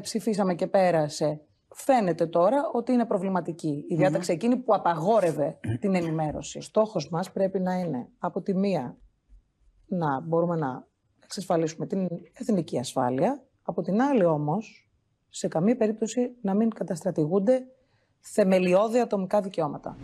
[SPEAKER 16] ψηφίσαμε και πέρασε, φαίνεται τώρα ότι είναι προβληματική. Η διάταξη εκείνη που απαγόρευε την ενημέρωση. Στόχος μας πρέπει να είναι από τη μία να μπορούμε να εξασφαλίσουμε την εθνική ασφάλεια, από την άλλη όμως σε καμία περίπτωση να μην καταστρατηγούνται θεμελιώδη ατομικά δικαιώματα.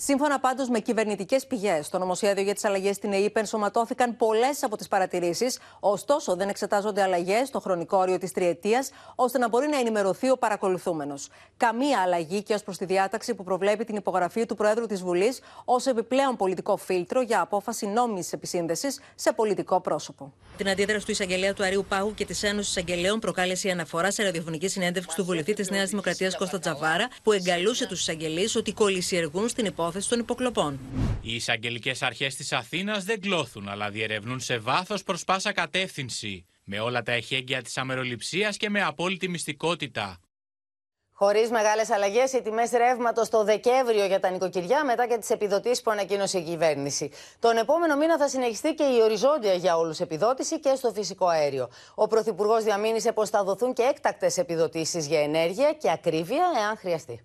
[SPEAKER 19] Σύμφωνα πάντως με κυβερνητικές πηγές, στο νομοσχέδιο για τις αλλαγές στην ΕΕΠ ενσωματώθηκαν πολλές από τις παρατηρήσεις, ωστόσο δεν εξετάζονται αλλαγές στο χρονικό όριο της τριετίας, ώστε να μπορεί να ενημερωθεί ο παρακολουθούμενος. Καμία αλλαγή και ως προς τη διάταξη που προβλέπει την υπογραφή του Προέδρου της Βουλής ως επιπλέον πολιτικό φίλτρο για απόφαση νόμιμης επισύνδεσης σε πολιτικό πρόσωπο. Την αντίδραση του εισαγγελέα του Αρίου Πάγου και της Ένωσης Εισαγγελέων προκάλεσε η αναφορά σε ραδιοφωνική συνέντευξη του βουλευτή της Νέας Δημοκρατίας Κώστα Τζαβάρα, που εγκαλούσε τους εισαγγελείς ότι κολλησιεργούν στην υπόθεση των υποκλοπών.
[SPEAKER 25] Οι εισαγγελικές αρχές της Αθήνας δεν γκλώθουν, αλλά διερευνούν σε βάθος προς πάσα κατεύθυνση. Με όλα τα εχέγγυα της αμεροληψίας και με απόλυτη μυστικότητα.
[SPEAKER 2] Χωρίς μεγάλες αλλαγές, οι τιμές ρεύματος το Δεκέμβριο για τα νοικοκυριά μετά και τις επιδοτήσεις που ανακοίνωσε η κυβέρνηση. Τον επόμενο μήνα θα συνεχιστεί και η οριζόντια για όλους επιδότηση και στο φυσικό αέριο. Ο Πρωθυπουργός διαμήνυσε πως θα δοθούν και έκτακτες επιδοτήσεις για ενέργεια και ακρίβεια, εάν χρειαστεί.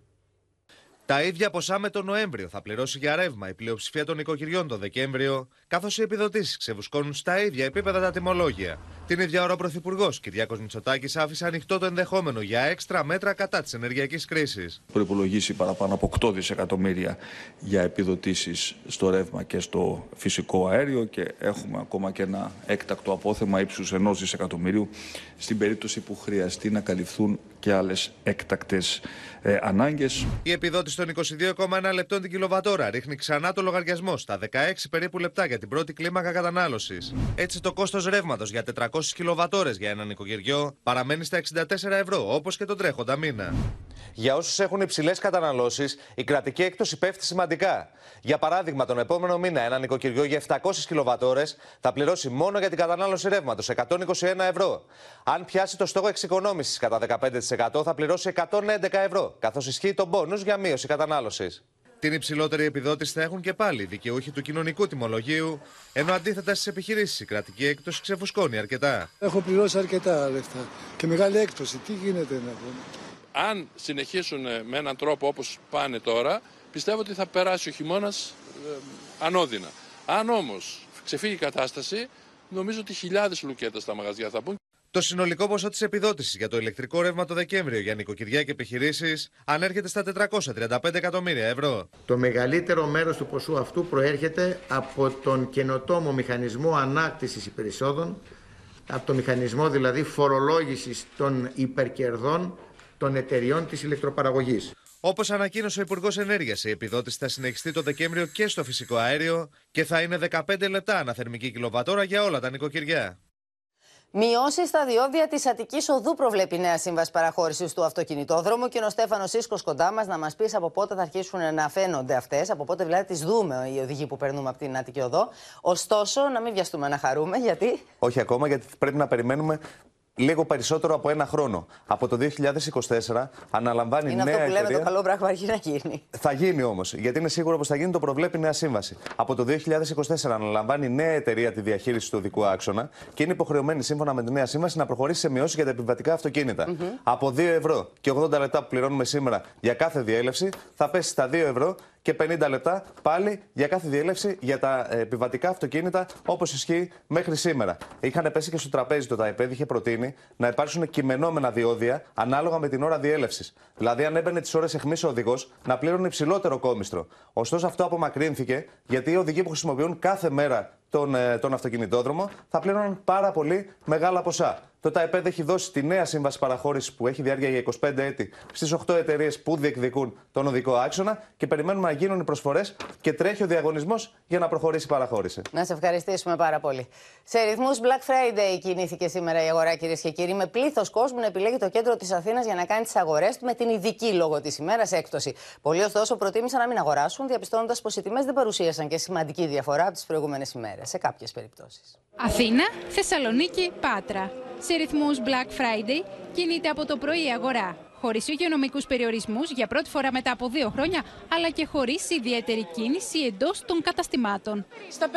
[SPEAKER 23] Τα ίδια ποσά με τον Νοέμβριο θα πληρώσει για ρεύμα η πλειοψηφία των οικοκυριών τον Δεκέμβριο, καθώς οι επιδοτήσεις ξεβουσκώνουν στα ίδια επίπεδα τα τιμολόγια. Την ίδια ώρα ο Πρωθυπουργός Κυριάκος Μητσοτάκης άφησε ανοιχτό το ενδεχόμενο για έξτρα μέτρα κατά της ενεργειακής κρίσης.
[SPEAKER 14] Προπολογίσει παραπάνω από 8 δισεκατομμύρια για επιδοτήσεις στο ρεύμα και στο φυσικό αέριο και έχουμε ακόμα και ένα έκτακτο απόθεμα ύψους ενός δισεκατομμυρίου στην περίπτωση που χρειαστεί να καλυφθούν και άλλες έκτακτες ε, ανάγκες.
[SPEAKER 23] Η επιδότηση των 22,1 λεπτών την κιλοβατόρα ρίχνει ξανά το λογαριασμό στα 16 περίπου λεπτά για την πρώτη κλίμακα κατανάλωσης. Έτσι το κόστος ρεύματος για 400 κιλοβατόρες για έναν οικογενειό παραμένει στα 64 ευρώ, όπως και τον τρέχοντα μήνα. Για όσους έχουν υψηλές καταναλώσεις, η κρατική έκπτωση πέφτει σημαντικά. Για παράδειγμα, τον επόμενο μήνα ένα νοικοκυριό για 700 κιλοβατόρες θα πληρώσει μόνο για την κατανάλωση ρεύματος 121 ευρώ. Αν πιάσει το στόχο εξοικονόμησης κατά 15% θα πληρώσει 111 ευρώ, καθώς ισχύει το μπόνου για μείωση κατανάλωσης. Την υψηλότερη επιδότηση θα έχουν και πάλι οι δικαιούχοι του κοινωνικού τιμολογίου, ενώ αντίθετα στις επιχειρήσεις η κρατική έκπτωση ξεφουσκώνει αρκετά.
[SPEAKER 26] Έχω πληρώσει αρκετά λεφτά και μεγάλη έκπτωση. Τι γίνεται να πούμε;
[SPEAKER 27] Αν συνεχίσουν με έναν τρόπο όπως πάνε τώρα, πιστεύω ότι θα περάσει ο χειμώνας ε, ανώδυνα. Αν όμως ξεφύγει η κατάσταση, νομίζω ότι χιλιάδες λουκέτες στα μαγαζιά θα μπουν.
[SPEAKER 23] Το συνολικό ποσό της επιδότησης για το ηλεκτρικό ρεύμα το Δεκέμβριο για νοικοκυριά και επιχειρήσεις ανέρχεται στα 435 εκατομμύρια ευρώ.
[SPEAKER 28] Το μεγαλύτερο μέρος του ποσού αυτού προέρχεται από τον καινοτόμο μηχανισμό ανάκτησης υπερισόδων, από το μηχανισμό δηλαδή φορολόγησης των υπερκερδών
[SPEAKER 29] των εταιριών της ηλεκτροπαραγωγής.
[SPEAKER 30] Όπως ανακοίνωσε ο Υπουργός Ενέργειας, η επιδότηση θα συνεχιστεί το Δεκέμβριο και στο φυσικό αέριο και θα είναι 15 λεπτά αναθερμική κιλοβατόρα για όλα τα νοικοκυριά.
[SPEAKER 2] Μειώσεις στα διόδια της Αττικής Οδού προβλέπει η νέα σύμβαση παραχώρησης του αυτοκινητόδρομου και ο Στέφανος Σίσκο κοντά μας να μας πεις από πότε θα αρχίσουν να φαίνονται αυτές, από πότε δηλαδή τις δούμε οι οδηγοί που περνούμε από την Αττική Οδό. Ωστόσο, να μην βιαστούμε να χαρούμε, γιατί.
[SPEAKER 23] Όχι ακόμα, γιατί πρέπει να περιμένουμε λίγο περισσότερο από ένα χρόνο. Από το 2024 αναλαμβάνει
[SPEAKER 2] είναι
[SPEAKER 23] νέα
[SPEAKER 2] αυτό που
[SPEAKER 23] εταιρεία.
[SPEAKER 2] λέμε το καλό πράγμα αρχίζει να γίνει.
[SPEAKER 23] Θα γίνει όμως, γιατί είναι σίγουρο πως θα γίνει, το προβλέπει η νέα σύμβαση. Από το 2024 αναλαμβάνει νέα εταιρεία τη διαχείριση του οδικού άξονα και είναι υποχρεωμένη σύμφωνα με τη νέα σύμβαση να προχωρήσει σε μειώσεις για τα επιβατικά αυτοκίνητα. Από 2 ευρώ και 80 λεπτά που πληρώνουμε σήμερα για κάθε διέλευση θα πέσει στα 2 ευρώ και 50 λεπτά πάλι για κάθε διέλευση για τα ε, επιβατικά αυτοκίνητα όπως ισχύει μέχρι σήμερα. Είχαν πέσει και στο τραπέζι το ΤΑΕΠΕΔ, είχε προτείνει να υπάρξουν κειμενόμενα διόδια ανάλογα με την ώρα διέλευσης. Δηλαδή, αν έμπαινε τις ώρες αιχμής ο οδηγός, να πλήρωνε υψηλότερο κόμιστρο. Ωστόσο, αυτό απομακρύνθηκε γιατί οι οδηγοί που χρησιμοποιούν κάθε μέρα τον, ε, τον αυτοκινητόδρομο θα πλήρωναν πάρα πολύ μεγάλα ποσά. Το ΤΑΕΠΕΔ έχει δώσει τη νέα σύμβαση παραχώρησης που έχει διάρκεια για 25 έτη στις 8 εταιρείες που διεκδικούν τον οδικό άξονα και περιμένουμε να γίνουν οι προσφορές και τρέχει ο διαγωνισμός για να προχωρήσει η παραχώρηση.
[SPEAKER 2] Να σε ευχαριστήσουμε πάρα πολύ. Σε ρυθμούς Black Friday κινήθηκε σήμερα η αγορά, κυρίες και κύριοι, με πλήθος κόσμου να επιλέγει το κέντρο της Αθήνας για να κάνει τις αγορές του με την ειδική λόγω της ημέρας έκπτωση. Πολλοί, ωστόσο, προτίμησαν να μην αγοράσουν, διαπιστώνοντας πως οι τιμές δεν παρουσίασαν και σημαντική διαφορά από τις προηγούμενες ημέρες, σε κάποιες περιπτώσεις.
[SPEAKER 31] Αθήνα, Θεσσαλονίκη, Πάτρα. Σε ρυθμούς Black Friday κινείται από το πρωί η αγορά. Χωρίς υγειονομικούς περιορισμούς για πρώτη φορά μετά από δύο χρόνια, αλλά και χωρίς ιδιαίτερη κίνηση εντός των καταστημάτων.
[SPEAKER 32] Στα 50%,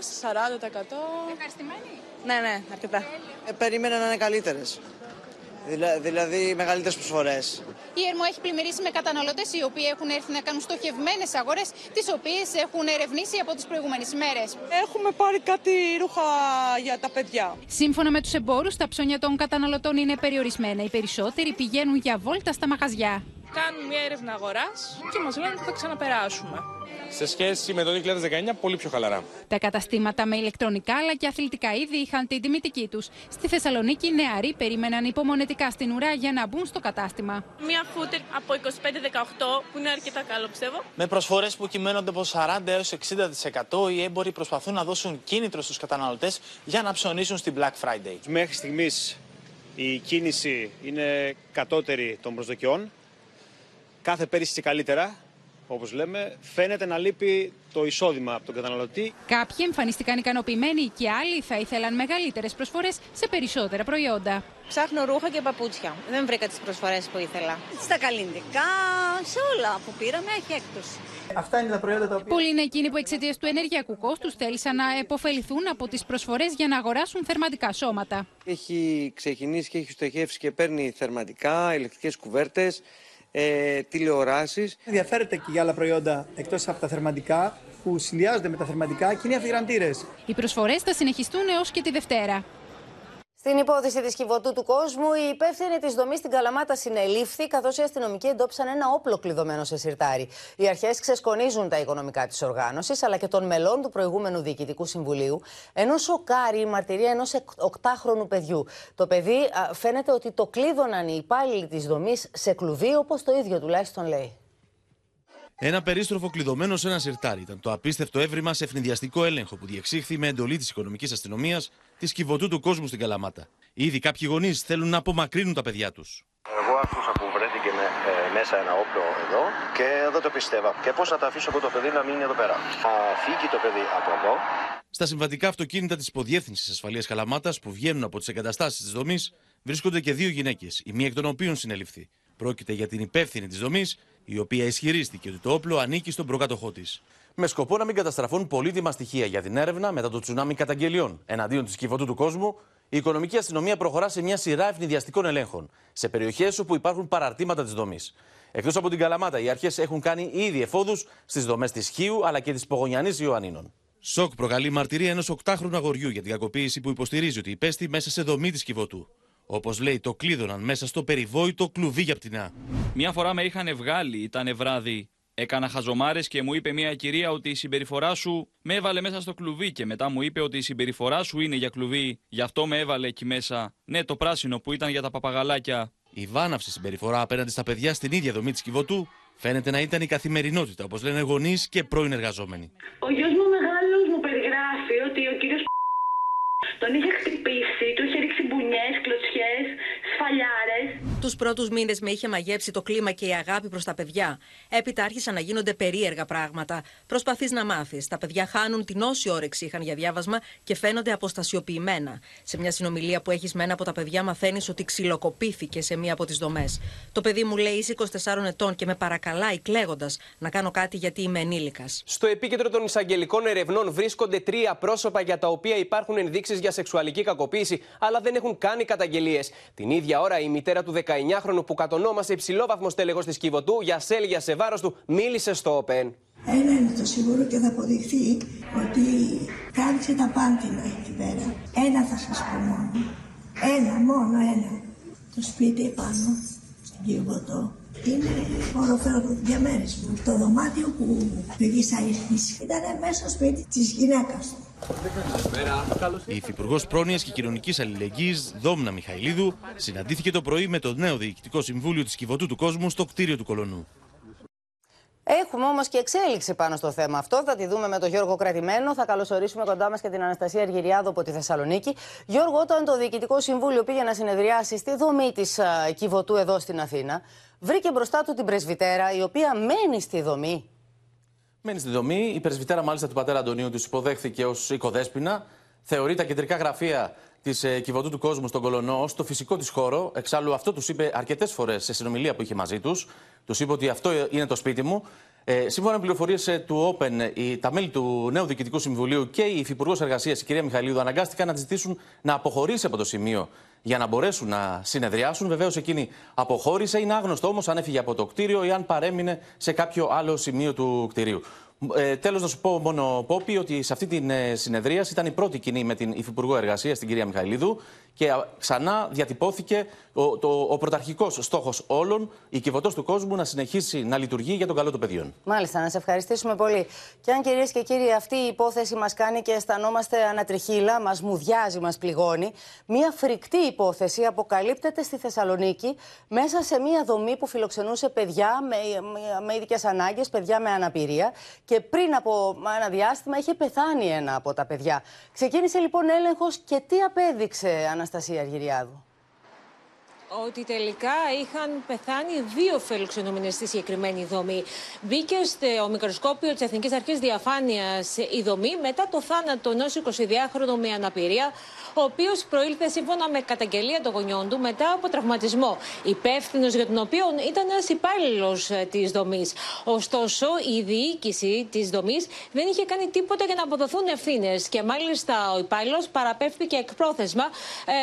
[SPEAKER 32] στα 40%.
[SPEAKER 31] Ευχαριστημένοι.
[SPEAKER 32] Ναι, ναι, αρκετά.
[SPEAKER 33] Ε, περίμενα να είναι καλύτερες. Δηλα, δηλαδή μεγαλύτερες προσφορές.
[SPEAKER 31] Η ΕΡΜΟ έχει πλημμυρίσει με καταναλωτές οι οποίοι έχουν έρθει να κάνουν στοχευμένες αγορές, τις οποίες έχουν ερευνήσει από τις προηγούμενες ημέρε.
[SPEAKER 32] Έχουμε πάρει κάτι ρούχα για τα παιδιά.
[SPEAKER 31] Σύμφωνα με τους εμπόρους, τα ψώνια των καταναλωτών είναι περιορισμένα. Οι περισσότεροι πηγαίνουν για βόλτα στα μαγαζιά.
[SPEAKER 32] Κάνουν μια έρευνα αγοράς και μας λένε ότι θα ξαναπεράσουμε.
[SPEAKER 34] Σε σχέση με το 2019, πολύ πιο χαλαρά.
[SPEAKER 31] Τα καταστήματα με ηλεκτρονικά αλλά και αθλητικά είδη είχαν την τιμητική τους. Στη Θεσσαλονίκη, οι νεαροί περίμεναν υπομονετικά στην ουρά για να μπουν στο κατάστημα.
[SPEAKER 32] Μια φούτερ από 25-18 που είναι αρκετά καλό πιστεύω.
[SPEAKER 35] Με προσφορές που κυμαίνονται από 40 έως 60%, οι έμποροι προσπαθούν να δώσουν κίνητρο στους καταναλωτές για να ψωνίσουν στην Black Friday.
[SPEAKER 36] Μέχρι στιγμής η κίνηση είναι κατώτερη των προσδοκιών. Κάθε πέρυσι και καλύτερα, όπως λέμε, φαίνεται να λείπει το εισόδημα από τον καταναλωτή.
[SPEAKER 31] Κάποιοι εμφανίστηκαν ικανοποιημένοι και άλλοι θα ήθελαν μεγαλύτερες προσφορές σε περισσότερα προϊόντα.
[SPEAKER 37] Ψάχνω ρούχα και παπούτσια. Δεν βρήκα τις προσφορές που ήθελα. Στα καλλιντικά, σε όλα που πήραμε έχει έκπτωση.
[SPEAKER 36] Αυτά είναι τα προϊόντα τα οποία.
[SPEAKER 31] Πολλοί είναι εκείνοι που εξαιτίας του ενεργειακού κόστους θέλησαν να επωφεληθούν από τις προσφορές για να αγοράσουν θερματικά σώματα.
[SPEAKER 36] Έχει ξεκινήσει και έχει στοχεύσει και παίρνει θερματικά, ηλεκτρικές κουβέρτες, ε, τηλεοράσεις. Ενδιαφέρεται και για άλλα προϊόντα εκτός από τα θερματικά που συνδυάζονται με τα θερματικά και είναι αφιγραντήρες.
[SPEAKER 31] Οι προσφορές θα συνεχιστούν έως και τη Δευτέρα.
[SPEAKER 2] Στην υπόθεση της κυβωτού του κόσμου, η υπεύθυνη της δομής στην Καλαμάτα συνελήφθη, καθώς οι αστυνομικοί εντόπισαν ένα όπλο κλειδωμένο σε σιρτάρι. Οι αρχές ξεσκονίζουν τα οικονομικά της οργάνωσης, αλλά και των μελών του προηγούμενου Διοικητικού Συμβουλίου, ενώ σοκάρει η μαρτυρία ενός οκτάχρονου παιδιού. Το παιδί α, φαίνεται ότι το κλείδωναν οι υπάλληλοι της δομής σε κλουβί, όπως το ίδιο τουλάχιστον λέει.
[SPEAKER 38] Ένα περίστροφο κλειδωμένο σε ένα σιρτάρι ήταν το απίστευτο έβριμα σε ευνηδιαστικό έλεγχο που διεξήχθη με εντολή της οικονομικής αστυνομίας της κυβωτού του κόσμου στην Καλαμάτα. Ήδη κάποιοι γονείς θέλουν να απομακρύνουν τα παιδιά τους.
[SPEAKER 39] Εγώ άκουσα που βρέθηκε με, ε, μέσα ένα όπλο εδώ και δεν το πιστεύω. Και πώς να το αφήσω εγώ το παιδί να μείνει εδώ πέρα. Θα φύγει το παιδί από εδώ.
[SPEAKER 38] Στα συμβατικά αυτοκίνητα της Υποδιεύθυνσης Ασφαλείας Καλαμάτας που βγαίνουν από τις εγκαταστάσεις της δομής βρίσκονται και δύο γυναίκες, η μία εκ των οποίων συνελήφθη. Πρόκειται για την υπεύθυνη της δομής, η οποία ισχυρίστηκε ότι το όπλο ανήκει στον προκάτοχό της.
[SPEAKER 40] Με σκοπό να μην καταστραφούν πολύτιμα στοιχεία για την έρευνα μετά το τσουνάμι καταγγελιών εναντίον της κυβωτού του κόσμου, η οικονομική αστυνομία προχωρά σε μια σειρά ευνηδιαστικών ελέγχων σε περιοχές όπου υπάρχουν παραρτήματα της δομής. Εκτός από την Καλαμάτα, οι αρχές έχουν κάνει ήδη εφόδους στις δομές της Χίου αλλά και της Πογονιανή Ιωαννίνων.
[SPEAKER 38] Σοκ προκαλεί η μαρτυρία ενός οκτάχρονου αγοριού για την κακοποίηση που υποστηρίζει ότι υπέστη μέσα σε δομή της κυβωτού. Όπως λέει, το κλείδωναν μέσα στο περιβόητο κλουβί για πτηνά.
[SPEAKER 24] Μια φορά με είχαν βγάλει, ήταν βράδυ. Έκανα χαζομάρες και μου είπε μια κυρία ότι η συμπεριφορά σου με έβαλε μέσα στο κλουβί και μετά μου είπε ότι η συμπεριφορά σου είναι για κλουβί, γι' αυτό με έβαλε εκεί μέσα. Ναι, το πράσινο που ήταν για τα παπαγαλάκια.
[SPEAKER 40] Η βάναυση συμπεριφορά απέναντι στα παιδιά στην ίδια δομή της Κιβωτού φαίνεται να ήταν η καθημερινότητα, όπως λένε γονείς και πρώην εργαζόμενοι.
[SPEAKER 41] Ο γιος μου μεγάλος μου περιγράφει ότι ο κύριος τον είχε χτυπήσει, του είχε ρίξει μπουνιές, κλωτσιές, σφαλιάρες.
[SPEAKER 19] Τους πρώτους μήνες με είχε μαγέψει το κλίμα και η αγάπη προς τα παιδιά. Έπειτα άρχισαν να γίνονται περίεργα πράγματα. Προσπαθείς να μάθεις. Τα παιδιά χάνουν την όση όρεξη είχαν για διάβασμα και φαίνονται αποστασιοποιημένα. Σε μια συνομιλία που έχεις με ένα από τα παιδιά, μαθαίνεις ότι ξυλοκοπήθηκε σε μία από τις δομές. Το παιδί μου λέει: Είσαι 24 ετών και με παρακαλάει κλαίγοντας να κάνω κάτι γιατί είμαι ενήλικας.
[SPEAKER 42] Στο επίκεντρο των εισαγγελικών ερευνών βρίσκονται τρία πρόσωπα για τα οποία υπάρχουν ενδείξεις για σεξουαλική κακοποίηση, αλλά δεν έχουν κάνει καταγγελίες. Την ίδια ώρα η μητέρα του 19χρονου που κατονόμασε υψηλόβαθμο τέλεχο της Κιβωτού για σέλγια σε βάρο του μίλησε στο ΟΠΕΝ.
[SPEAKER 43] Ένα είναι το σίγουρο και θα αποδειχθεί ότι κάλυψε τα πάντινα εκεί πέρα. Ένα θα σας πω μόνο. Ένα, μόνο ένα. Το σπίτι επάνω, στην Κιβωτό, είναι οροφέρο του διαμέρισμα. Το δωμάτιο που πήγες αριθμίσει ήταν μέσα στο σπίτι της γυναίκας του.
[SPEAKER 40] Η Υφυπουργός Πρόνοιας και Κοινωνικής Αλληλεγγύης, Δόμνα Μιχαηλίδου, συναντήθηκε το πρωί με το νέο Διοικητικό Συμβούλιο της Κιβωτού του Κόσμου στο κτίριο του Κολονού.
[SPEAKER 2] Έχουμε όμως και εξέλιξη πάνω στο θέμα αυτό. Θα τη δούμε με τον Γιώργο Κρατημένο. Θα καλωσορίσουμε κοντά μας και την Αναστασία Αργυριάδου από τη Θεσσαλονίκη. Γιώργο, όταν το Διοικητικό Συμβούλιο πήγε να συνεδριάσει στη δομή της Κιβωτού εδώ στην Αθήνα, βρήκε μπροστά του την πρεσβυτέρα, η οποία μένει στη δομή.
[SPEAKER 44] Μένει στη δομή. Η πρεσβυτέρα, μάλιστα, του πατέρα Αντωνίου, τους υποδέχθηκε ως οικοδέσπινα. Θεωρεί τα κεντρικά γραφεία της ε, Κιβωτού του Κόσμου στον Κολονό ω το φυσικό της χώρο. Εξάλλου, αυτό τους είπε αρκετές φορές σε συνομιλία που είχε μαζί τους. Τους είπε ότι αυτό είναι το σπίτι μου. Ε, σύμφωνα με πληροφορίες του Open, οι, τα μέλη του νέου Διοικητικού Συμβουλίου και η Υφυπουργός Εργασίας, η κυρία Μιχαλίδου, αναγκάστηκαν να τη ζητήσουν να αποχωρήσει από το σημείο για να μπορέσουν να συνεδριάσουν. Βεβαίως εκείνη αποχώρησε. Είναι άγνωστο όμως αν έφυγε από το κτίριο ή αν παρέμεινε σε κάποιο άλλο σημείο του κτηρίου. Ε, Τέλος, να σου πω μόνο, Πόπι, ότι σε αυτή την ε, συνεδρία ήταν η πρώτη κοινή με την Υφυπουργό Εργασίας, την κυρία Μιχαηλίδου, και ξανά διατυπώθηκε ο, το, ο πρωταρχικός στόχος όλων, η κυβωτός του κόσμου, να συνεχίσει να λειτουργεί για τον καλό των παιδιών.
[SPEAKER 2] Μάλιστα, να σε ευχαριστήσουμε πολύ. Και αν κυρίες και κύριοι, αυτή η υπόθεση μας κάνει και αισθανόμαστε ανατριχίλα, μας μουδιάζει, μας πληγώνει. Μία φρικτή υπόθεση αποκαλύπτεται στη Θεσσαλονίκη μέσα σε μία δομή που φιλοξενούσε παιδιά με, με, με ειδικές ανάγκες, παιδιά με αναπηρία. Και πριν από ένα διάστημα είχε πεθάνει ένα από τα παιδιά. Ξεκίνησε λοιπόν έλεγχος και τι απέδειξε, Αναστασία Αργυριάδου
[SPEAKER 45] ότι τελικά είχαν πεθάνει δύο φιλοξενούμενε στη συγκεκριμένη δομή. Μπήκε στο μικροσκόπιο της Εθνικής Αρχής Διαφάνειας η δομή μετά το θάνατο ενός 22χρονου με αναπηρία, ο οποίος προήλθε σύμφωνα με καταγγελία των γονιών του μετά από τραυματισμό. Υπεύθυνος για τον οποίο ήταν ένας υπάλληλος της δομής. Ωστόσο, η διοίκηση της δομής δεν είχε κάνει τίποτα για να αποδοθούν ευθύνες και μάλιστα ο υπάλληλος παραπέφθηκε εκπρόθεσμα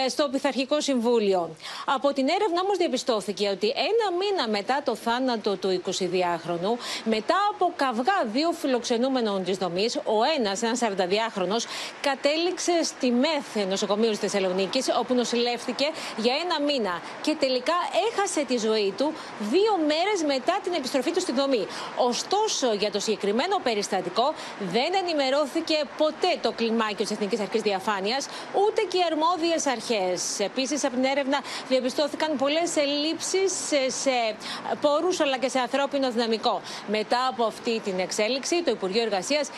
[SPEAKER 45] ε, στο Πειθαρχικό Συμβούλιο. Από την έρευνα όμως διαπιστώθηκε ότι ένα μήνα μετά το θάνατο του 22χρονου, μετά από καυγά δύο φιλοξενούμενων της δομής, ο ένας, ένας 42χρονο, κατέληξε στη ΜΕΘ νοσοκομείου της Θεσσαλονίκης, όπου νοσηλεύτηκε για ένα μήνα και τελικά έχασε τη ζωή του δύο μέρες μετά την επιστροφή του στη δομή. Ωστόσο, για το συγκεκριμένο περιστατικό δεν ενημερώθηκε ποτέ το κλιμάκιο της Εθνικής Αρχής Διαφάνειας, ούτε και οι αρμόδιες αρχές. Επίσης, από την έρευνα διαπιστώθηκε διαπιστώθηκαν πολλές ελλείψεις σε, σε πόρους αλλά και σε ανθρώπινο δυναμικό. Μετά από αυτή την εξέλιξη, το Υπουργείο Εργασίας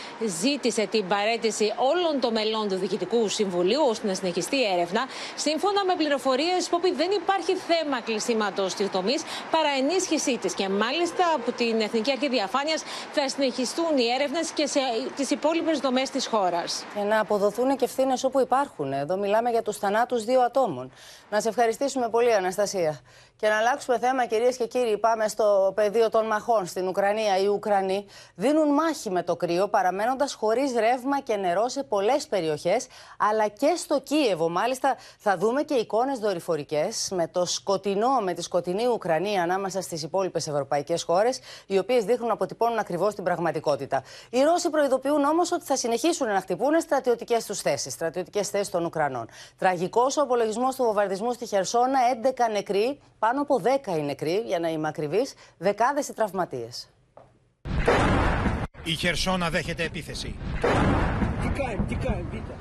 [SPEAKER 45] ζήτησε την παρέτηση όλων των μελών του Διοικητικού Συμβουλίου ώστε να συνεχιστεί η έρευνα. Σύμφωνα με πληροφορίες που δεν υπάρχει θέμα κλεισίματος της δομής παρά ενίσχυσή της. Και μάλιστα από την Εθνική Αρχή Διαφάνειας θα συνεχιστούν οι έρευνες και σε τις υπόλοιπες δομές της χώρας.
[SPEAKER 2] Και να αποδοθούν και ευθύνες όπου υπάρχουν. Εδώ μιλάμε για τους θανάτους δύο ατόμων. Να σε ευχαριστήσουμε πολύ, Αναστασία. Και να αλλάξουμε θέμα, κυρίες και κύριοι, πάμε στο πεδίο των μαχών στην Ουκρανία. Οι Ουκρανοί δίνουν μάχη με το κρύο, παραμένοντας χωρίς ρεύμα και νερό σε πολλές περιοχές, αλλά και στο Κίεβο. Μάλιστα, θα δούμε και εικόνες δορυφορικές με το σκοτεινό, με τη σκοτεινή Ουκρανία ανάμεσα στις υπόλοιπες ευρωπαϊκές χώρες, οι οποίες δείχνουν να αποτυπώνουν ακριβώς την πραγματικότητα. Οι Ρώσοι προειδοποιούν όμως ότι θα συνεχίσουν να χτυπούν στρατιωτικές τους θέσεις, στρατιωτικές θέσεις των Ουκρανών. Τραγικός ο απολογισμός του βομβαρδισμού στη Χερσόνα, 11 νεκροί, πάνω από 10 οι νεκροί, για να είμαι ακριβή, δεκάδε οι τραυματίε.
[SPEAKER 46] Η Χερσόνα δέχεται επίθεση.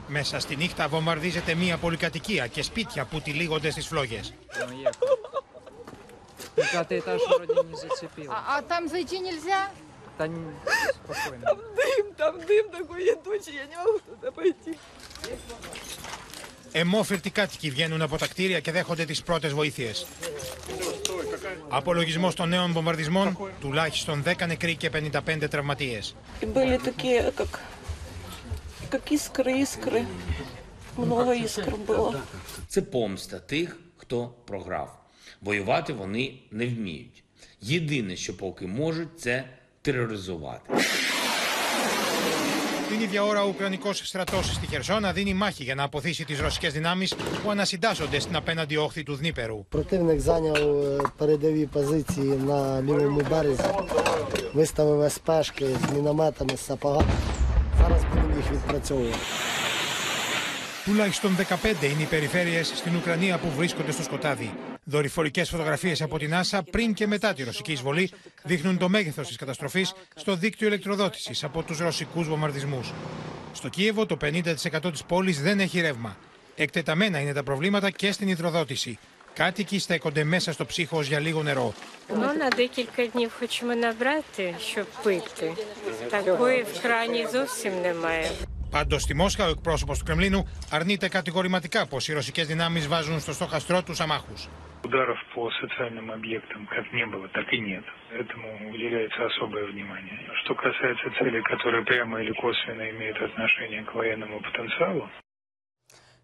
[SPEAKER 46] Μέσα στη νύχτα βομβαρδίζεται μία πολυκατοικία και σπίτια που τυλίγονται στις φλόγες.
[SPEAKER 47] Пятый этаж вроде не зацепил.
[SPEAKER 31] А, там зайти нельзя?
[SPEAKER 47] Да не- спокойно.
[SPEAKER 48] Дым, там дым такой, я дочь, я не могу туда пойти.
[SPEAKER 46] Εμόφυρτοι κάτοικοι βγαίνουν από τα κτίρια και δέχονται τις πρώτες βοήθειες. Απολογισμός των νέων βομβαρδισμών, τουλάχιστον 10 νεκροί και 55 τραυματίες.
[SPEAKER 48] И были такие, как, как искры, искры. Много искр было.
[SPEAKER 49] Це помста тих, хто програв. Воювати вони не вміють. Єдине, що поки можуть, це тероризувати.
[SPEAKER 46] Την ίδια ώρα, ο Ουκρανικό στρατό στη Χερσόνα δίνει μάχη για να αποθήσει τι ρωσικέ δυνάμει που ανασυντάσσονται στην απέναντι όχθη του Δνήπερου. Τουλάχιστον 15 είναι οι περιφέρειες στην Ουκρανία που βρίσκονται στο σκοτάδι. Δορυφορικές φωτογραφίες από την NASA πριν και μετά τη ρωσική εισβολή δείχνουν το μέγεθος της καταστροφής στο δίκτυο ηλεκτροδότησης από τους ρωσικούς βομβαρδισμούς. Στο Κίεβο, το 50% της πόλης δεν έχει ρεύμα. Εκτεταμένα είναι τα προβλήματα και στην υδροδότηση. Κάτοικοι στέκονται μέσα στο ψύχος για λίγο νερό.
[SPEAKER 50] Ну, на декілька днів хочемо набрати, щоб пити. Такої в крані зовсім немає.
[SPEAKER 46] Πάντω στη Μόσχα, ο εκπρόσωπο του Κρεμλίνου αρνείται κατηγορηματικά πω οι ρωσικέ δυνάμει βάζουν στο στόχαστρό του αμάχου.
[SPEAKER 51] Ударов по социальным объектам как не было, так и нет. Этому уделяется особое внимание. Что касается целей, которые прямо или косвенно имеют отношение к военному потенциалу,